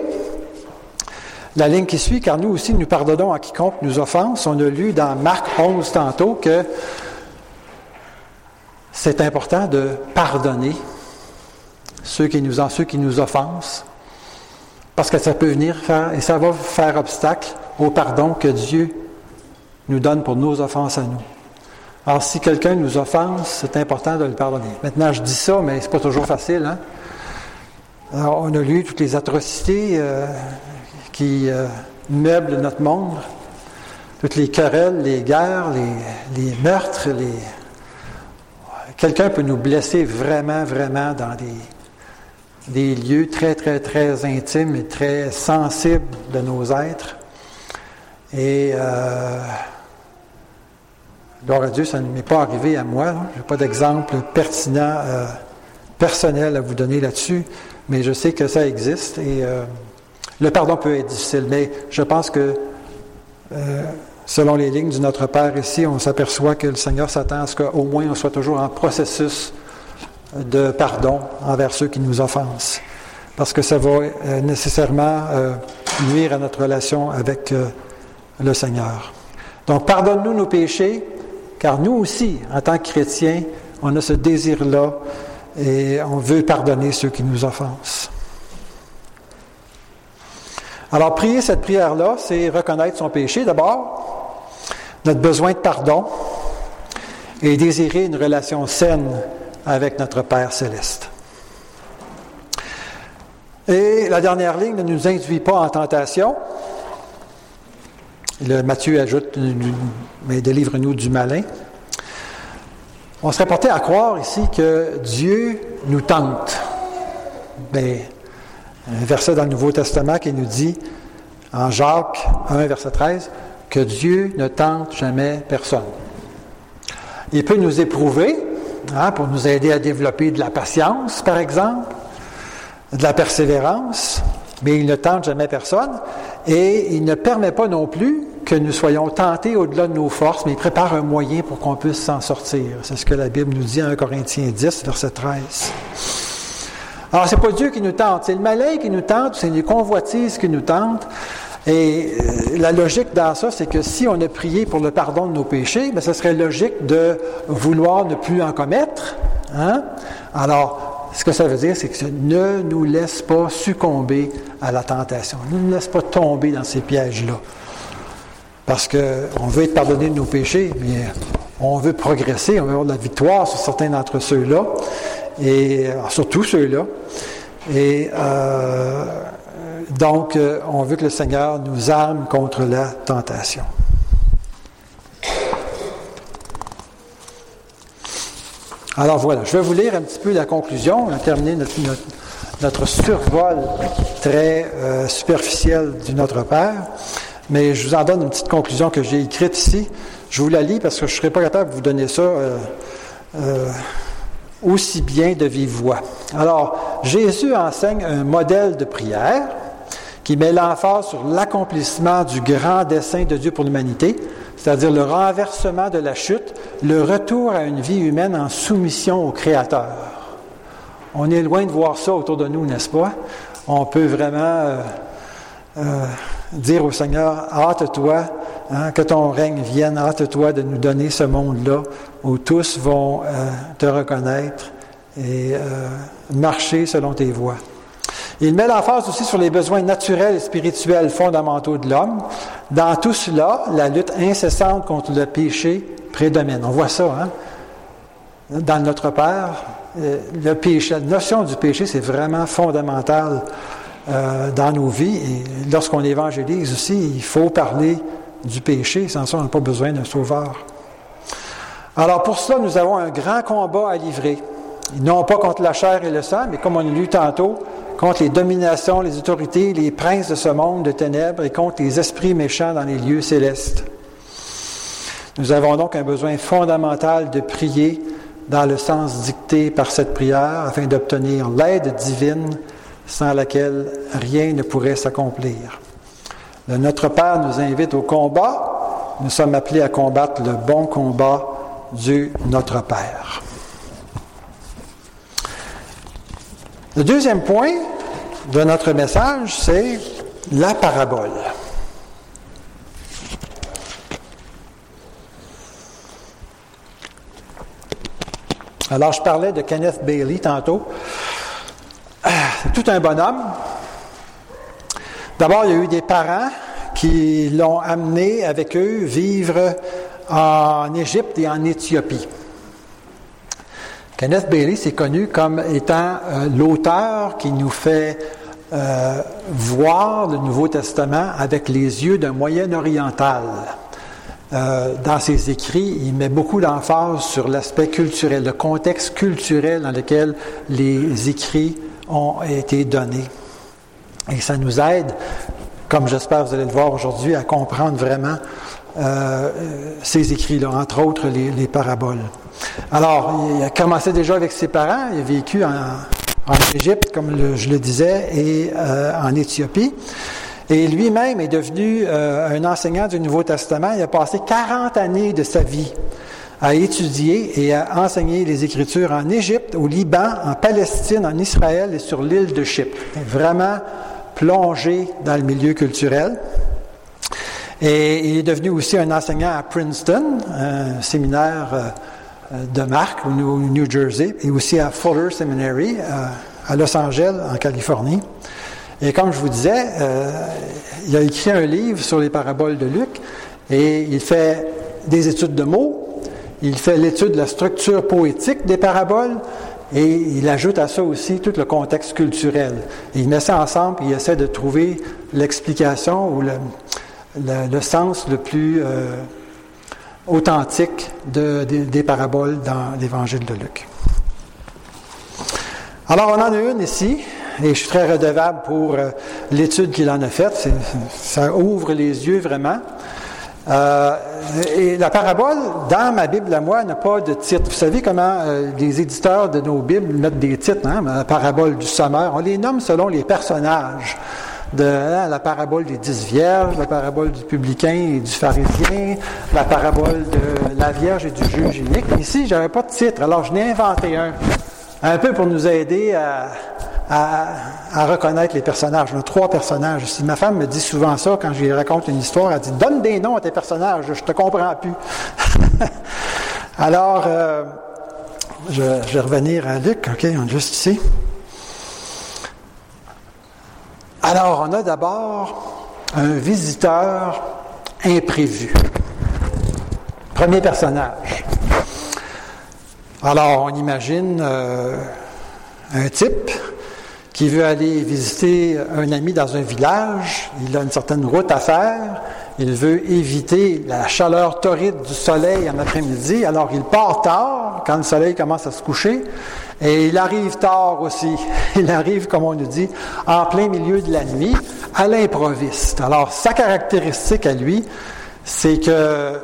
la ligne qui suit, car nous aussi nous pardonnons à quiconque nous offense. On a lu dans Marc 11 tantôt que c'est important de pardonner ceux qui nous, ceux qui nous offensent, parce que ça peut venir faire, et ça va faire obstacle au pardon que Dieu nous donne pour nos offenses à nous. Alors, si quelqu'un nous offense, c'est important de le pardonner. Maintenant, je dis ça, mais c'est pas toujours facile. Hein? On a lu toutes les atrocités euh, qui euh, meublent notre monde, toutes les querelles, les guerres, les, les meurtres, les... Quelqu'un peut nous blesser vraiment, vraiment dans des, des lieux très, très, très intimes et très sensibles de nos êtres. Et euh, Gloire à Dieu, ça ne m'est pas arrivé à moi. Je n'ai pas d'exemple pertinent, euh, personnel à vous donner là-dessus, mais je sais que ça existe et euh, le pardon peut être difficile. Mais je pense que, selon les lignes du Notre Père ici, on s'aperçoit que le Seigneur s'attend à ce qu'au moins on soit toujours en processus de pardon envers ceux qui nous offensent. Parce que ça va nécessairement nuire à notre relation avec le Seigneur. Donc, pardonne-nous nos péchés, car nous aussi, en tant que chrétiens, on a ce désir-là et on veut pardonner ceux qui nous offensent. Alors, prier cette prière-là, c'est reconnaître son péché d'abord, notre besoin de pardon et désirer une relation saine avec notre Père céleste. Et la dernière ligne ne nous induit pas en tentation, le Matthieu ajoute, mais délivre-nous du malin. On serait porté à croire ici que Dieu nous tente. Ben, un verset dans le Nouveau Testament qui nous dit en Jacques 1, verset 13, que Dieu ne tente jamais personne. Il peut nous éprouver hein, pour nous aider à développer de la patience, par exemple, de la persévérance, mais il ne tente jamais personne et il ne permet pas non plus que nous soyons tentés au-delà de nos forces, mais il prépare un moyen pour qu'on puisse s'en sortir. C'est ce que la Bible nous dit en Corinthiens 10, verset 13. Alors, c'est pas Dieu qui nous tente, c'est le malin qui nous tente, c'est les convoitises qui nous tentent. Et euh, la logique dans ça, c'est que si on a prié pour le pardon de nos péchés, bien, ce serait logique de vouloir ne plus en commettre. Hein? Alors, ce que ça veut dire, c'est que ne nous laisse pas succomber à la tentation. Ne nous laisse pas tomber dans ces pièges-là. Parce qu'on veut être pardonné de nos péchés, mais on veut progresser, on veut avoir de la victoire sur certains d'entre ceux-là, et surtout ceux-là. Et euh, donc, euh, on veut que le Seigneur nous arme contre la tentation. Alors voilà, je vais vous lire un petit peu la conclusion. On a terminé notre, survol très euh, superficiel du Notre Père. Mais je vous en donne une petite conclusion que j'ai écrite ici. Je vous la lis parce que je ne serai pas capable de vous donner ça euh, aussi bien de vive voix. Alors, Jésus enseigne un modèle de prière qui met l'emphase sur l'accomplissement du grand dessein de Dieu pour l'humanité, c'est-à-dire le renversement de la chute, le retour à une vie humaine en soumission au Créateur. On est loin de voir ça autour de nous, n'est-ce pas? On peut vraiment euh, euh, dire au Seigneur, hâte-toi, hein, que ton règne vienne, hâte-toi de nous donner ce monde-là où tous vont euh, te reconnaître et marcher selon tes voies. Il met l'emphase aussi sur les besoins naturels et spirituels fondamentaux de l'homme. Dans tout cela, la lutte incessante contre le péché prédomine. On voit ça, hein? Dans notre Père, euh, le péché, la notion du péché, c'est vraiment fondamental euh, dans nos vies. Et lorsqu'on évangélise aussi, il faut parler du péché. Sans ça, on n'a pas besoin d'un sauveur. Alors pour cela, nous avons un grand combat à livrer. Non pas contre la chair et le sang, mais comme on a lu tantôt, contre les dominations, les autorités, les princes de ce monde de ténèbres et contre les esprits méchants dans les lieux célestes. Nous avons donc un besoin fondamental de prier dans le sens dicté par cette prière afin d'obtenir l'aide divine sans laquelle rien ne pourrait s'accomplir. Notre Père nous invite au combat. Nous sommes appelés à combattre le bon combat du Notre Père. Le deuxième point de notre message, c'est la parabole. Alors, je parlais de Kenneth Bailey tantôt. C'est tout un bonhomme. D'abord, il y a eu des parents qui l'ont amené avec eux vivre en Égypte et en Éthiopie. Kenneth Bailey, c'est connu comme étant euh, l'auteur qui nous fait euh, voir le Nouveau Testament avec les yeux d'un Moyen-Oriental. Euh, dans ses écrits, il met beaucoup d'emphase sur l'aspect culturel, le contexte culturel dans lequel les écrits ont été donnés. Et ça nous aide, comme j'espère vous allez le voir aujourd'hui, à comprendre vraiment ces écrits-là, entre autres les paraboles. Alors, il a commencé déjà avec ses parents, il a vécu en, Égypte, comme je le disais, et euh, en Éthiopie. Et lui-même est devenu euh, un enseignant du Nouveau Testament. Il a passé 40 années de sa vie à étudier et à enseigner les Écritures en Égypte, au Liban, en Palestine, en Israël et sur l'île de Chypre. Vraiment plongé dans le milieu culturel. Et il est devenu aussi un enseignant à Princeton, un séminaire euh, de Mark au New Jersey et aussi à Fuller Seminary euh, à Los Angeles en Californie. Et comme je vous disais, euh, il a écrit un livre sur les paraboles de Luc et il fait des études de mots, il fait l'étude de la structure poétique des paraboles et il ajoute à ça aussi tout le contexte culturel. il met ça ensemble et il essaie de trouver l'explication ou le, sens le plus euh, authentique des paraboles dans l'évangile de Luc. Alors, on en a une ici. et je suis très redevable pour euh, l'étude qu'il en a faite. Ça ouvre les yeux vraiment. Euh, et la parabole, dans ma Bible à moi, n'a pas de titre. Vous savez comment euh, les éditeurs de nos Bibles mettent des titres, hein? la parabole du sommeur. On les nomme selon les personnages. De hein, la parabole des dix vierges, la parabole du publicain et du pharisien, la parabole de la vierge et du juge unique. Ici, j'avais pas de titre, alors je n'ai inventé un, un peu pour nous aider à, reconnaître les personnages. On a trois personnages. Ma femme me dit souvent ça quand je lui raconte une histoire, elle dit Donne des noms à tes personnages, je te comprends plus. <laughs> Alors, euh, je, vais revenir à Luc, OK, on est juste ici. Alors, on a d'abord un visiteur imprévu. Premier personnage. Alors, on imagine euh, un type qui veut aller visiter un ami dans un village, il a une certaine route à faire, il veut éviter la chaleur torride du soleil en après-midi, alors il part tard quand le soleil commence à se coucher, et il arrive tard aussi. <laughs> Il arrive, comme on nous dit, en plein milieu de la nuit, à l'improviste. Alors, sa caractéristique à lui, c'est que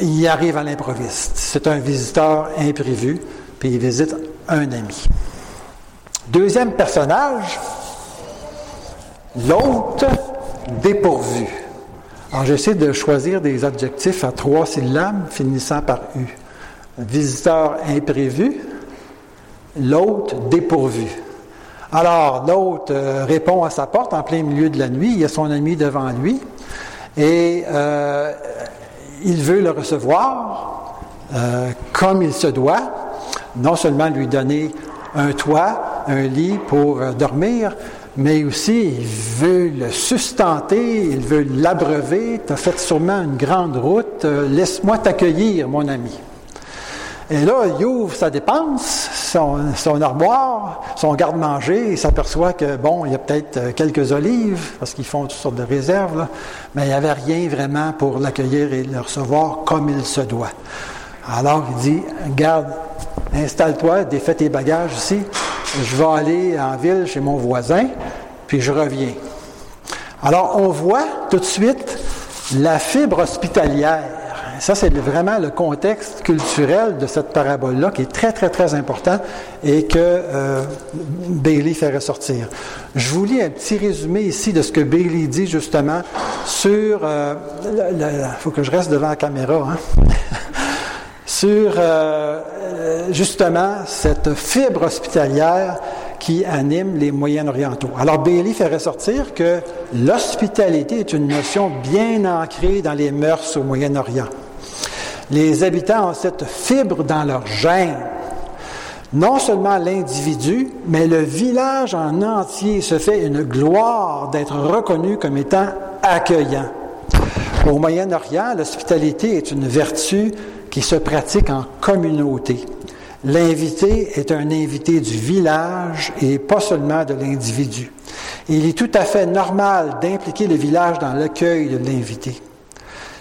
il arrive à l'improviste. C'est un visiteur imprévu, puis il visite un ami. Deuxième personnage, l'hôte dépourvu. Alors j'essaie de choisir des adjectifs à trois syllabes finissant par U. Visiteur imprévu, l'hôte dépourvu. Alors l'hôte euh, répond à sa porte en plein milieu de la nuit, il y a son ami devant lui et euh, il veut le recevoir euh, comme il se doit, non seulement lui donner un toit, un lit pour euh, dormir, mais aussi il veut le sustenter, il veut l'abreuver. Tu as fait sûrement une grande route, laisse-moi t'accueillir, mon ami. Et là, il ouvre sa dépense, son, armoire, son garde-manger, il s'aperçoit que, bon, il y a peut-être euh, quelques olives, parce qu'ils font toutes sortes de réserves, mais il n'y avait rien vraiment pour l'accueillir et le recevoir comme il se doit. Alors, il dit, garde, installe-toi, défais tes bagages ici, je vais aller en ville chez mon voisin, puis je reviens. Alors, on voit tout de suite la fibre hospitalière. Ça, c'est vraiment le contexte culturel de cette parabole-là qui est très, très, très important et que euh, Bailey fait ressortir. Je vous lis un petit résumé ici de ce que Bailey dit justement sur... Il euh, faut que je reste devant la caméra. Hein? <laughs> sur euh, justement cette fibre hospitalière qui anime les Moyen-Orientaux. Alors Bailey fait ressortir que l'hospitalité est une notion bien ancrée dans les mœurs au Moyen-Orient. Les habitants ont cette fibre dans leur gène. Non seulement l'individu, mais le village en entier se fait une gloire d'être reconnu comme étant accueillant. Au Moyen-Orient, l'hospitalité est une vertu qui se pratique en communauté. L'invité est un invité du village et pas seulement de l'individu. Il est tout à fait normal d'impliquer le village dans l'accueil de l'invité.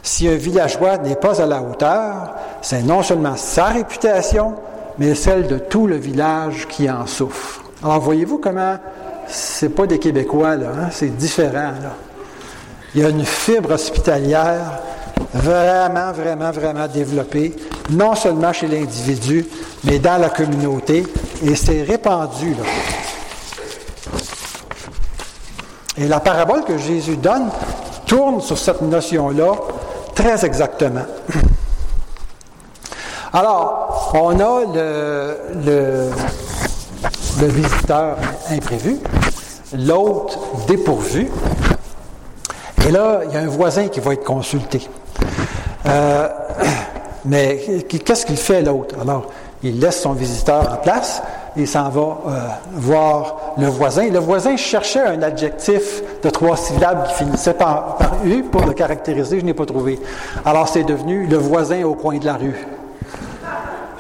Si un villageois n'est pas à la hauteur, c'est non seulement sa réputation, mais celle de tout le village qui en souffre. Alors voyez-vous comment c'est pas des Québécois là, hein? c'est différent là. Il y a une fibre hospitalière vraiment, vraiment, vraiment développé, non seulement chez l'individu, mais dans la communauté, et c'est répandu. Là. Et la parabole que Jésus donne tourne sur cette notion-là très exactement. Alors, on a le, le, visiteur imprévu, l'autre dépourvu, et là, il y a un voisin qui va être consulté. Euh, mais qu'est-ce qu'il fait l'autre? Alors, il laisse son visiteur en place et s'en va euh, voir le voisin. Le voisin cherchait un adjectif de trois syllabes qui finissait par, par U pour le caractériser. Je n'ai pas trouvé. Alors, c'est devenu le voisin au coin de la rue.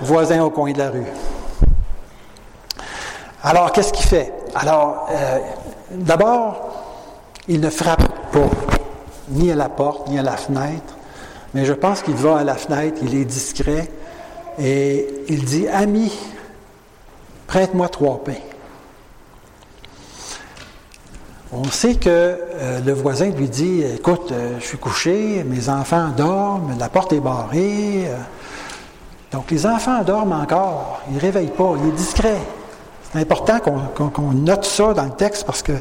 Voisin au coin de la rue. Alors, qu'est-ce qu'il fait? Alors, euh, d'abord, il ne frappe pas, ni à la porte, ni à la fenêtre mais je pense qu'il va à la fenêtre, il est discret, et il dit, Ami, prête-moi trois pains. On sait que euh, le voisin lui dit Écoute, euh, je suis couché, mes enfants dorment, la porte est barrée. Euh. donc les enfants dorment encore, ils ne réveillent pas, il est discret. C'est important qu'on note ça dans le texte parce que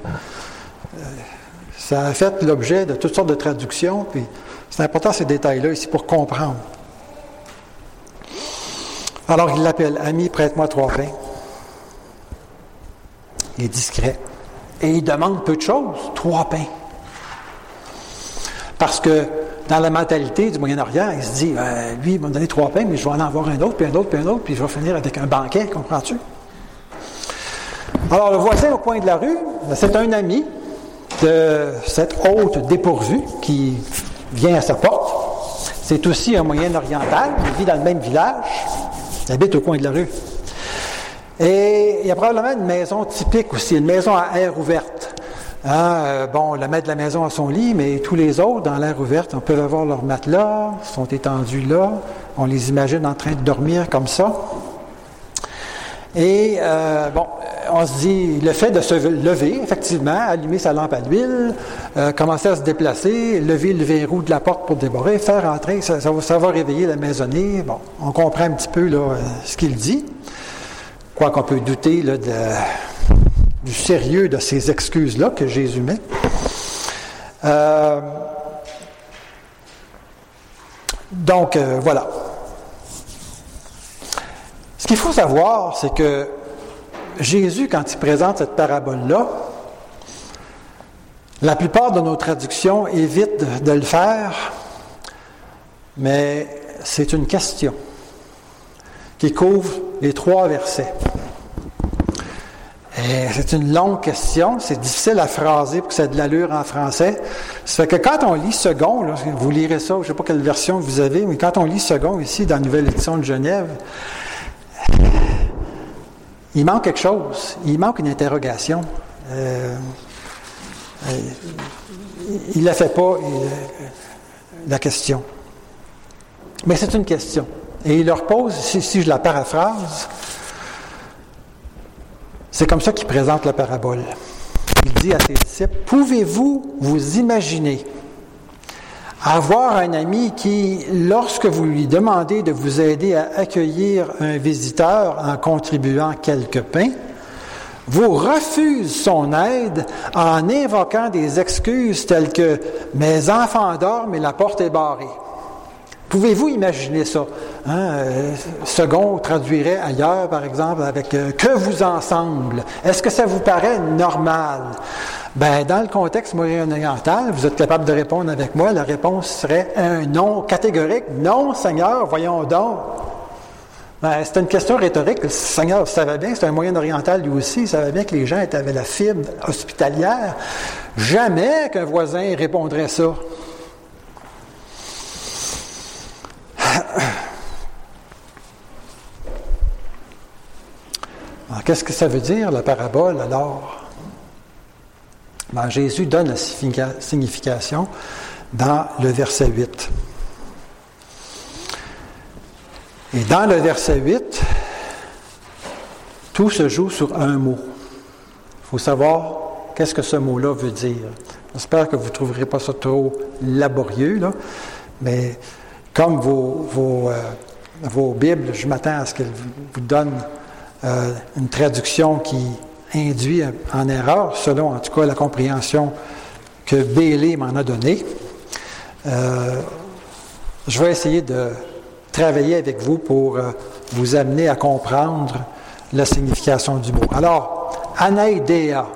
ça a fait l'objet de toutes sortes de traductions, c'est important ces détails-là ici pour comprendre. Alors il l'appelle Ami, prête-moi trois pains. Il est discret. Et il demande peu de choses, trois pains. Parce que dans la mentalité du Moyen-Orient, il se dit, euh, lui, il m'a donné trois pains, mais je vais en avoir un autre, puis un autre, puis un autre, puis je vais finir avec un banquet, comprends-tu? Alors, le voisin au coin de la rue, c'est un ami de cette hôte dépourvue qui vient à sa porte. C'est aussi un Moyen-Oriental, il vit dans le même village, il habite au coin de la rue. Et il y a probablement une maison typique aussi, une maison à air ouverte. Hein, euh, bon, le maître de la maison a son lit, mais tous les autres, dans l'air ouverte, on peut avoir leur matelas, sont étendus là. On les imagine en train de dormir comme ça. Et euh, bon, on se dit, le fait de se lever, effectivement, allumer sa lampe à l'huile, euh, commencer à se déplacer, lever le verrou de la porte pour déborder, faire entrer, ça, va, réveiller la maisonnée. Bon, on comprend un petit peu là, ce qu'il dit. Quoi qu'on peut douter du sérieux de ces excuses-là que Jésus met. Euh, donc, euh, voilà. Ce qu'il faut savoir, c'est que Jésus, quand il présente cette parabole-là, la plupart de nos traductions évitent de le faire, mais c'est une question qui couvre les trois versets. C'est une longue question, c'est difficile à phraser pour que ça ait de l'allure en français. Ça fait que quand on lit second, vous lirez ça, je ne sais pas quelle version vous avez, mais quand on lit second ici dans la nouvelle édition de Genève, il manque quelque chose, il manque une interrogation. Euh, il ne la fait pas, euh, la question. Mais c'est une question. Et il leur pose, si, je la paraphrase, c'est comme ça qu'il présente la parabole. Il dit à ses disciples, pouvez-vous vous imaginer avoir un ami qui, lorsque vous lui demandez de vous aider à accueillir un visiteur en contribuant quelques pains, vous refuse son aide en invoquant des excuses telles que mes enfants dorment et la porte est barrée. Pouvez-vous imaginer ça? Hein? Euh, second traduirait ailleurs, par exemple, avec euh, que vous ensemble. Est-ce que ça vous paraît normal? Ben, dans le contexte moyen-oriental, vous êtes capable de répondre avec moi. La réponse serait un non catégorique. Non, Seigneur, voyons donc. Ben, c'est une question rhétorique. Le Seigneur savait bien, c'est un moyen-oriental lui aussi, il savait bien que les gens avaient la fibre hospitalière? Jamais qu'un voisin répondrait ça. Qu'est-ce que ça veut dire, la parabole, alors? Ben, Jésus donne la signification dans le verset 8. Et dans le verset 8, tout se joue sur un mot. Il faut savoir qu'est-ce que ce mot-là veut dire. J'espère que vous ne trouverez pas ça trop laborieux, là, mais comme vos, euh, vos Bibles, je m'attends à ce qu'elles vous donnent euh, une traduction qui induit en erreur, selon en tout cas la compréhension que Bailey m'en a donnée. Euh, je vais essayer de travailler avec vous pour euh, vous amener à comprendre la signification du mot. Alors, anaïdea.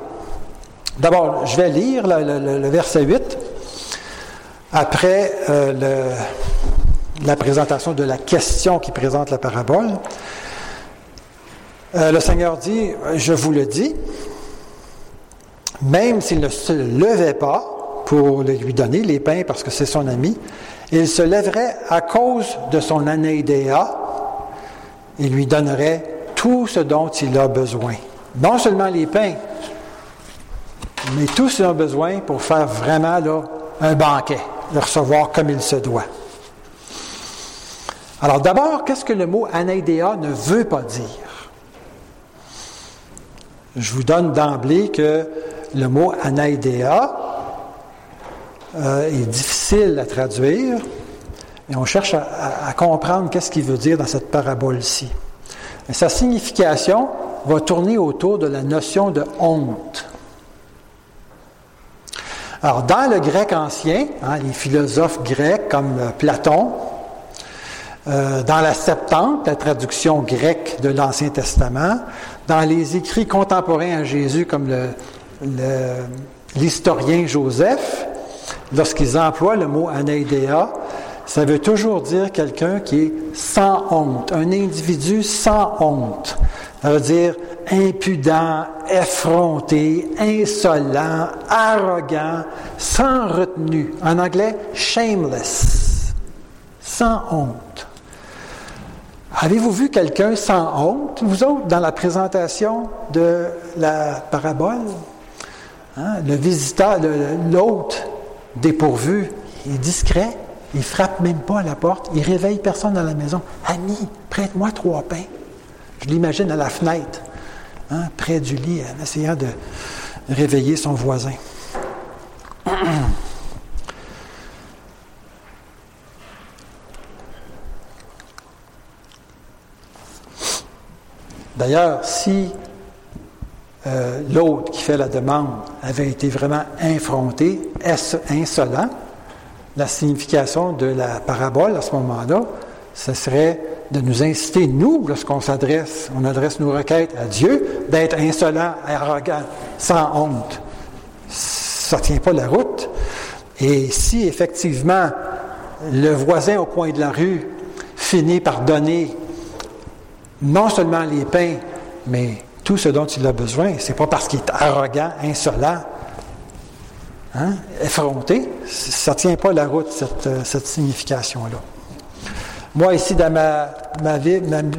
D'abord, je vais lire le, verset 8. Après la présentation de la question qui présente la parabole. Euh, le Seigneur dit, je vous le dis, même s'il ne se levait pas pour lui donner les pains parce que c'est son ami, il se lèverait à cause de son anéidéa et lui donnerait tout ce dont il a besoin. Non seulement les pains, mais tout ce dont il a besoin pour faire vraiment un banquet, le recevoir comme il se doit. Alors d'abord, qu'est-ce que le mot anéidéa ne veut pas dire? Je vous donne d'emblée que le mot anaïdéa euh, est difficile à traduire et on cherche à, comprendre qu'est-ce qu'il veut dire dans cette parabole-ci. Sa signification va tourner autour de la notion de honte. Alors, dans le grec ancien, hein, les philosophes grecs comme Platon, euh, dans la Septante, la traduction grecque de l'Ancien Testament, dans les écrits contemporains à Jésus comme l'historien Joseph, lorsqu'ils emploient le mot anaïdéa, ça veut toujours dire quelqu'un qui est sans honte, un individu sans honte. Ça veut dire impudent, effronté, insolent, arrogant, sans retenue. En anglais, shameless, sans honte. Avez-vous vu quelqu'un sans honte, vous autres, dans la présentation de la parabole? Hein? Le visiteur, l'hôte dépourvu, il est discret, il frappe même pas à la porte, il réveille personne dans la maison. Ami, prête-moi trois pains. Je l'imagine à la fenêtre, hein, près du lit, en essayant de réveiller son voisin. <clears throat> D'ailleurs, si euh, l'autre qui fait la demande avait été vraiment infronté, insolent, la signification de la parabole à ce moment-là, ce serait de nous inciter, nous, lorsqu'on s'adresse, on adresse nos requêtes à Dieu, d'être insolent, arrogant, sans honte. Ça ne tient pas la route. Et si effectivement le voisin au coin de la rue finit par donner non seulement les pains, mais tout ce dont il a besoin, c'est pas parce qu'il est arrogant, insolent, hein, effronté, ça ne tient pas la route, cette, euh, cette signification-là. Moi, ici, dans ma, ma,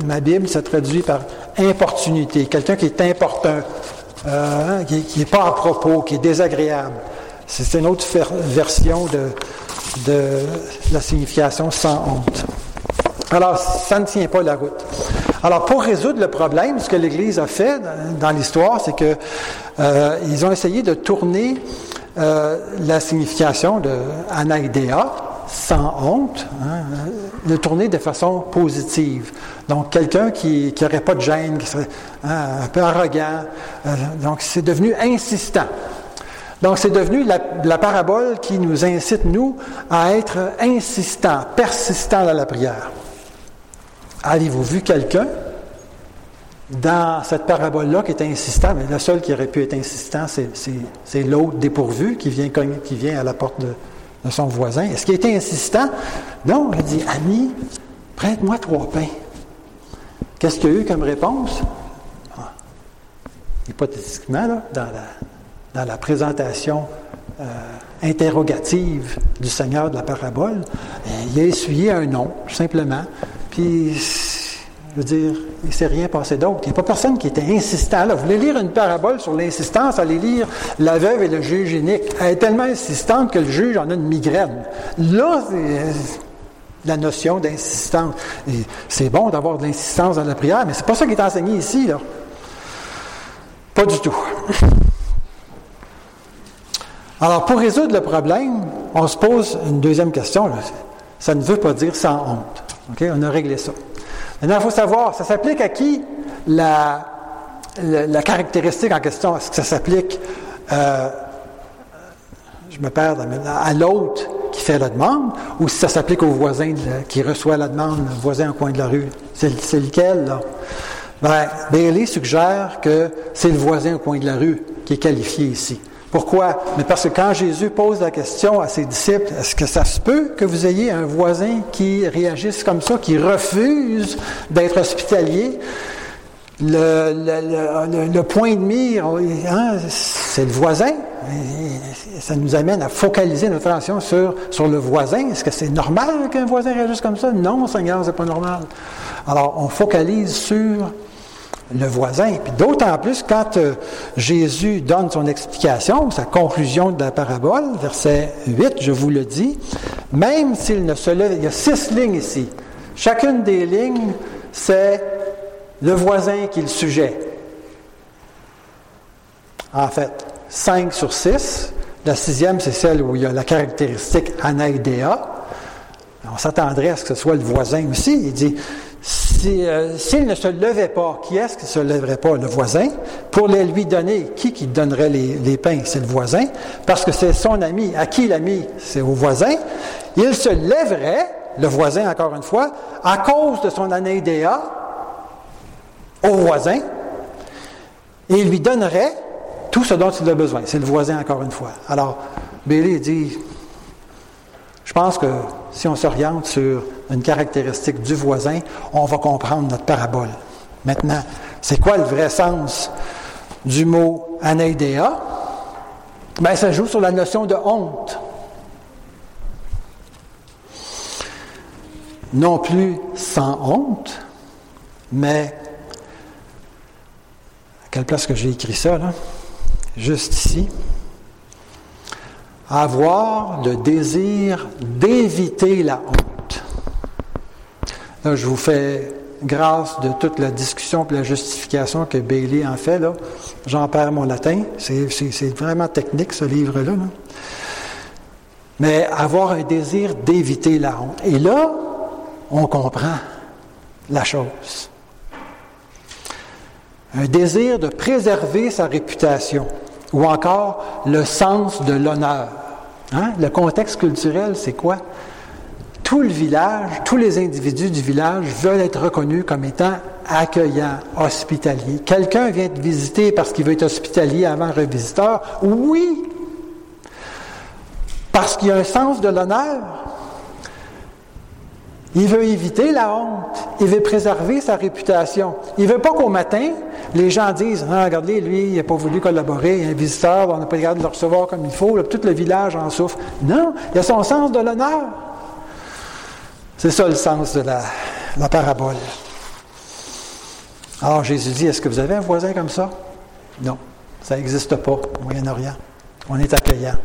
ma, Bible, ça traduit par importunité, quelqu'un qui est important, euh, hein, qui n'est pas à propos, qui est désagréable. C'est une autre version de, de la signification sans honte. Alors, ça ne tient pas la route. Alors, pour résoudre le problème, ce que l'Église a fait dans l'histoire, c'est qu'ils euh, ont essayé de tourner euh, la signification de anaïdéa, sans honte, hein, de tourner de façon positive. Donc, quelqu'un qui n'aurait pas de gêne, qui serait hein, un peu arrogant. Euh, donc, c'est devenu insistant. Donc, c'est devenu la, la, parabole qui nous incite, nous, à être insistants, persistants dans la prière. Avez-vous vu quelqu'un dans cette parabole-là qui est insistant? Mais le seul qui aurait pu être insistant, c'est l'autre dépourvu qui vient, qui vient à la porte de, son voisin. Est-ce qu'il était insistant? Non, il dit Ami, prête-moi trois pains. Qu'est-ce qu'il y a eu comme réponse? Ah, hypothétiquement, dans, la, présentation euh, interrogative du Seigneur de la parabole, il a essuyé un nom, simplement. Puis, je veux dire, il ne s'est rien passé d'autre. Il n'y a pas personne qui était insistant. Là, vous voulez lire une parabole sur l'insistance, allez lire La veuve et le juge unique. Elle est tellement insistante que le juge en a une migraine. Là, c'est la notion d'insistance. C'est bon d'avoir de l'insistance dans la prière, mais c'est pas ça qui est enseigné ici. Là. Pas du tout. Alors, pour résoudre le problème, on se pose une deuxième question. Ça ne veut pas dire sans honte. On a réglé ça. Maintenant, il faut savoir, ça s'applique à qui? La, caractéristique en question? Est-ce que ça s'applique, euh, à l'autre qui fait la demande, ou si ça s'applique au voisin qui reçoit la demande, le voisin au coin de la rue? C'est, lequel, là? Ben, Bailey suggère que c'est le voisin au coin de la rue qui est qualifié ici. Pourquoi? Mais parce que quand Jésus pose la question à ses disciples, est-ce que ça se peut que vous ayez un voisin qui réagisse comme ça, qui refuse d'être hospitalier? Le, point de mire, hein, c'est le voisin. ça nous amène à focaliser notre attention sur, le voisin. Est-ce que c'est normal qu'un voisin réagisse comme ça? Non, Seigneur, c'est pas normal. Alors, on focalise sur le voisin. D'autant plus quand euh, Jésus donne son explication, sa conclusion de la parabole, verset 8, je vous le dis, même s'il ne se lève, il y a six lignes ici. Chacune des lignes, c'est le voisin qui est le sujet. En fait, 5 sur 6. La sixième, c'est celle où il y a la caractéristique anaïdéa. On s'attendrait à ce que ce soit le voisin aussi. Il dit, euh, s'il ne se levait pas, qui est-ce qui ne se lèverait pas? Le voisin. Pour les lui donner, qui qui donnerait les, pains? C'est le voisin, parce que c'est son ami. À qui l'ami? C'est au voisin. Il se lèverait, le voisin encore une fois, à cause de son anaïdéa, au voisin, et il lui donnerait tout ce dont il a besoin. C'est le voisin encore une fois. Alors, Bailey dit, je pense que si on s'oriente sur une caractéristique du voisin, on va comprendre notre parabole. Maintenant, c'est quoi le vrai sens du mot anaïdéa? Bien, ça joue sur la notion de honte. Non plus sans honte, mais à quelle place que j'ai écrit ça, là? Juste ici avoir le désir d'éviter la honte. Là, je vous fais grâce de toute la discussion et la justification que Bailey en fait. Là. J'en perds mon latin. C'est, vraiment technique, ce livre-là. Mais avoir un désir d'éviter la honte. Et là, on comprend la chose. Un désir de préserver sa réputation ou encore le sens de l'honneur. Hein? Le contexte culturel, c'est quoi? Tout le village, tous les individus du village veulent être reconnus comme étant accueillants, hospitaliers. Quelqu'un vient te visiter parce qu'il veut être hospitalier avant un revisiteur? Oui! Parce qu'il y a un sens de l'honneur. Il veut éviter la honte. Il veut préserver sa réputation. Il ne veut pas qu'au matin, les gens disent ah, Regardez, lui, il n'a pas voulu collaborer, il y a un visiteur, on n'a pas regardé de le recevoir comme il faut, tout le village en souffre. Non, il a son sens de l'honneur. C'est ça le sens de la, la parabole. Alors Jésus dit Est-ce que vous avez un voisin comme ça? Non, ça n'existe pas au Moyen-Orient. On est accueillant.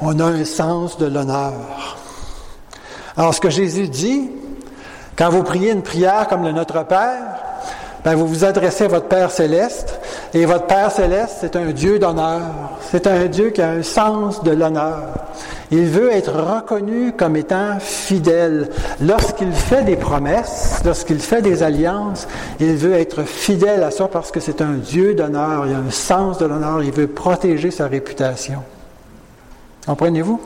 On a un sens de l'honneur. Alors, ce que Jésus dit, quand vous priez une prière comme le Notre Père, ben, vous vous adressez à votre Père céleste, et votre Père céleste, c'est un Dieu d'honneur. C'est un Dieu qui a un sens de l'honneur. Il veut être reconnu comme étant fidèle. Lorsqu'il fait des promesses, lorsqu'il fait des alliances, il veut être fidèle à ça parce que c'est un Dieu d'honneur. Il a un sens de l'honneur. Il veut protéger sa réputation. Comprenez-vous?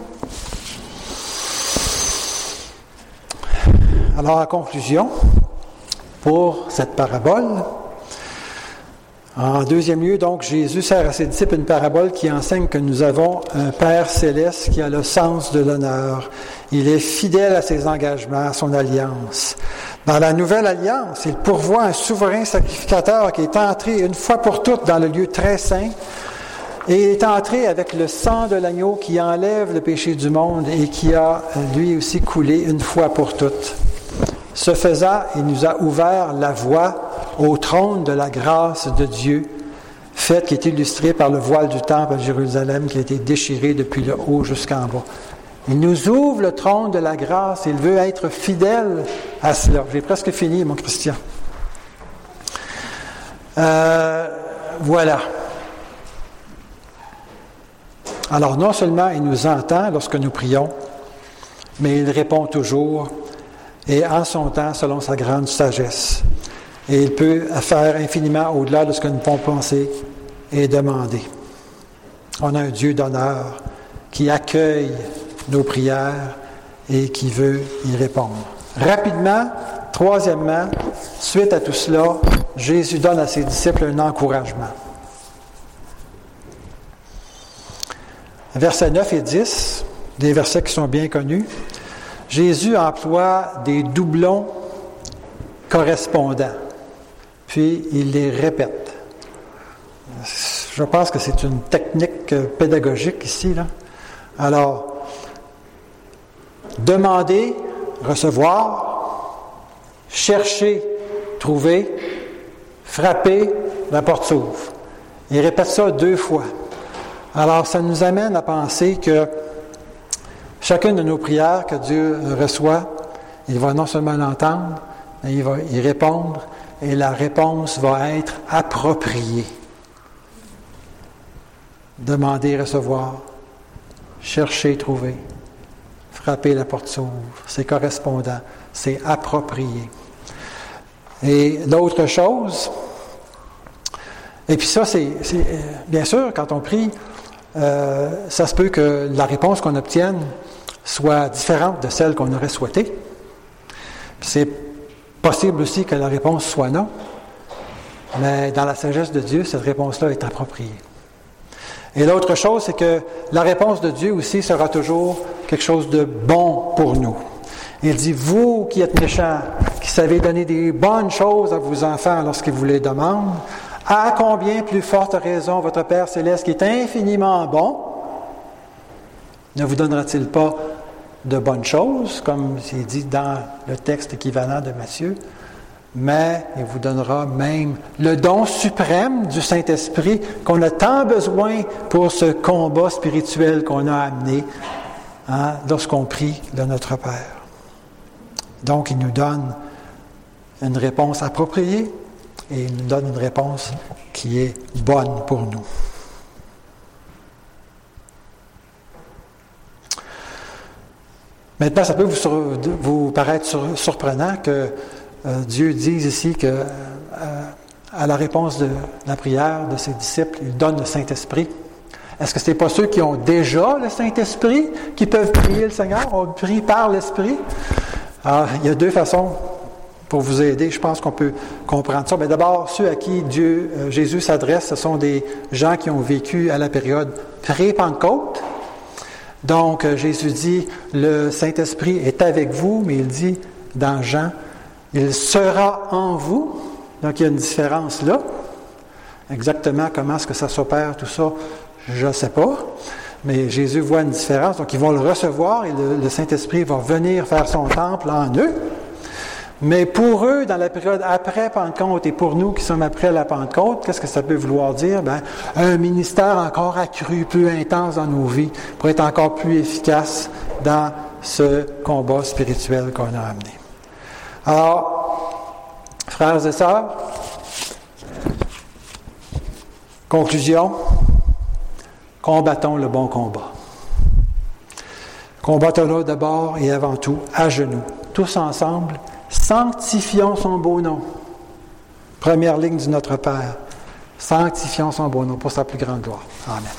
Alors, en conclusion, pour cette parabole, en deuxième lieu, donc, Jésus sert à ses disciples une parabole qui enseigne que nous avons un Père céleste qui a le sens de l'honneur. Il est fidèle à ses engagements, à son alliance. Dans la nouvelle alliance, il pourvoit un souverain sacrificateur qui est entré une fois pour toutes dans le lieu très saint et est entré avec le sang de l'agneau qui enlève le péché du monde et qui a lui aussi coulé une fois pour toutes. Ce faisant, il nous a ouvert la voie au trône de la grâce de Dieu, fait qui est illustré par le voile du temple à Jérusalem qui a été déchiré depuis le haut jusqu'en bas. Il nous ouvre le trône de la grâce. Il veut être fidèle à cela. J'ai presque fini, mon Christian. Euh, voilà. Alors, non seulement il nous entend lorsque nous prions, mais il répond toujours et en son temps selon sa grande sagesse. Et il peut faire infiniment au-delà de ce que nous pouvons penser et demander. On a un Dieu d'honneur qui accueille nos prières et qui veut y répondre. Rapidement, troisièmement, suite à tout cela, Jésus donne à ses disciples un encouragement. Versets 9 et 10, des versets qui sont bien connus. Jésus emploie des doublons correspondants, puis il les répète. Je pense que c'est une technique pédagogique ici. Là. Alors, demander, recevoir, chercher, trouver, frapper, la porte s'ouvre. Il répète ça deux fois. Alors, ça nous amène à penser que Chacune de nos prières que Dieu reçoit, il va non seulement l'entendre, mais il va y répondre et la réponse va être appropriée. Demander, recevoir. Chercher, trouver. Frapper, la porte s'ouvre. C'est correspondant. C'est approprié. Et l'autre chose, et puis ça, c'est bien sûr, quand on prie, euh, ça se peut que la réponse qu'on obtienne soit différente de celle qu'on aurait souhaitée. C'est possible aussi que la réponse soit non. Mais dans la sagesse de Dieu, cette réponse-là est appropriée. Et l'autre chose, c'est que la réponse de Dieu aussi sera toujours quelque chose de bon pour nous. Il dit, vous qui êtes méchants, qui savez donner des bonnes choses à vos enfants lorsqu'ils vous les demandent, à combien plus forte raison votre Père céleste, qui est infiniment bon, ne vous donnera-t-il pas de bonnes choses, comme c'est dit dans le texte équivalent de Matthieu, mais il vous donnera même le don suprême du Saint-Esprit qu'on a tant besoin pour ce combat spirituel qu'on a amené hein, lorsqu'on prie de notre Père. Donc, il nous donne une réponse appropriée et il nous donne une réponse qui est bonne pour nous. Maintenant, ça peut vous, paraître surprenant que euh, Dieu dise ici que euh, à la réponse de la prière de ses disciples, il donne le Saint-Esprit. Est-ce que ce n'est pas ceux qui ont déjà le Saint-Esprit qui peuvent prier le Seigneur? On prie par l'Esprit. Alors, il y a deux façons pour vous aider. Je pense qu'on peut comprendre ça. Mais d'abord, ceux à qui Dieu, euh, Jésus s'adresse, ce sont des gens qui ont vécu à la période pré-Pentecôte. Donc, euh, Jésus dit, le Saint-Esprit est avec vous, mais il dit dans Jean, il sera en vous. Donc, il y a une différence là. Exactement comment est-ce que ça s'opère, tout ça, je ne sais pas. Mais Jésus voit une différence, donc ils vont le recevoir et le, Saint-Esprit va venir faire son temple en eux. Mais pour eux, dans la période après Pentecôte et pour nous qui sommes après la Pentecôte, qu'est-ce que ça peut vouloir dire? Ben, un ministère encore accru, plus intense dans nos vies, pour être encore plus efficace dans ce combat spirituel qu'on a amené. Alors, frères et sœurs, conclusion, Combattons le bon combat. Combattons-le d'abord et avant tout à genoux, tous ensemble. Sanctifions son beau nom. Première ligne du Notre Père. Sanctifions son beau nom pour sa plus grande gloire. Amen.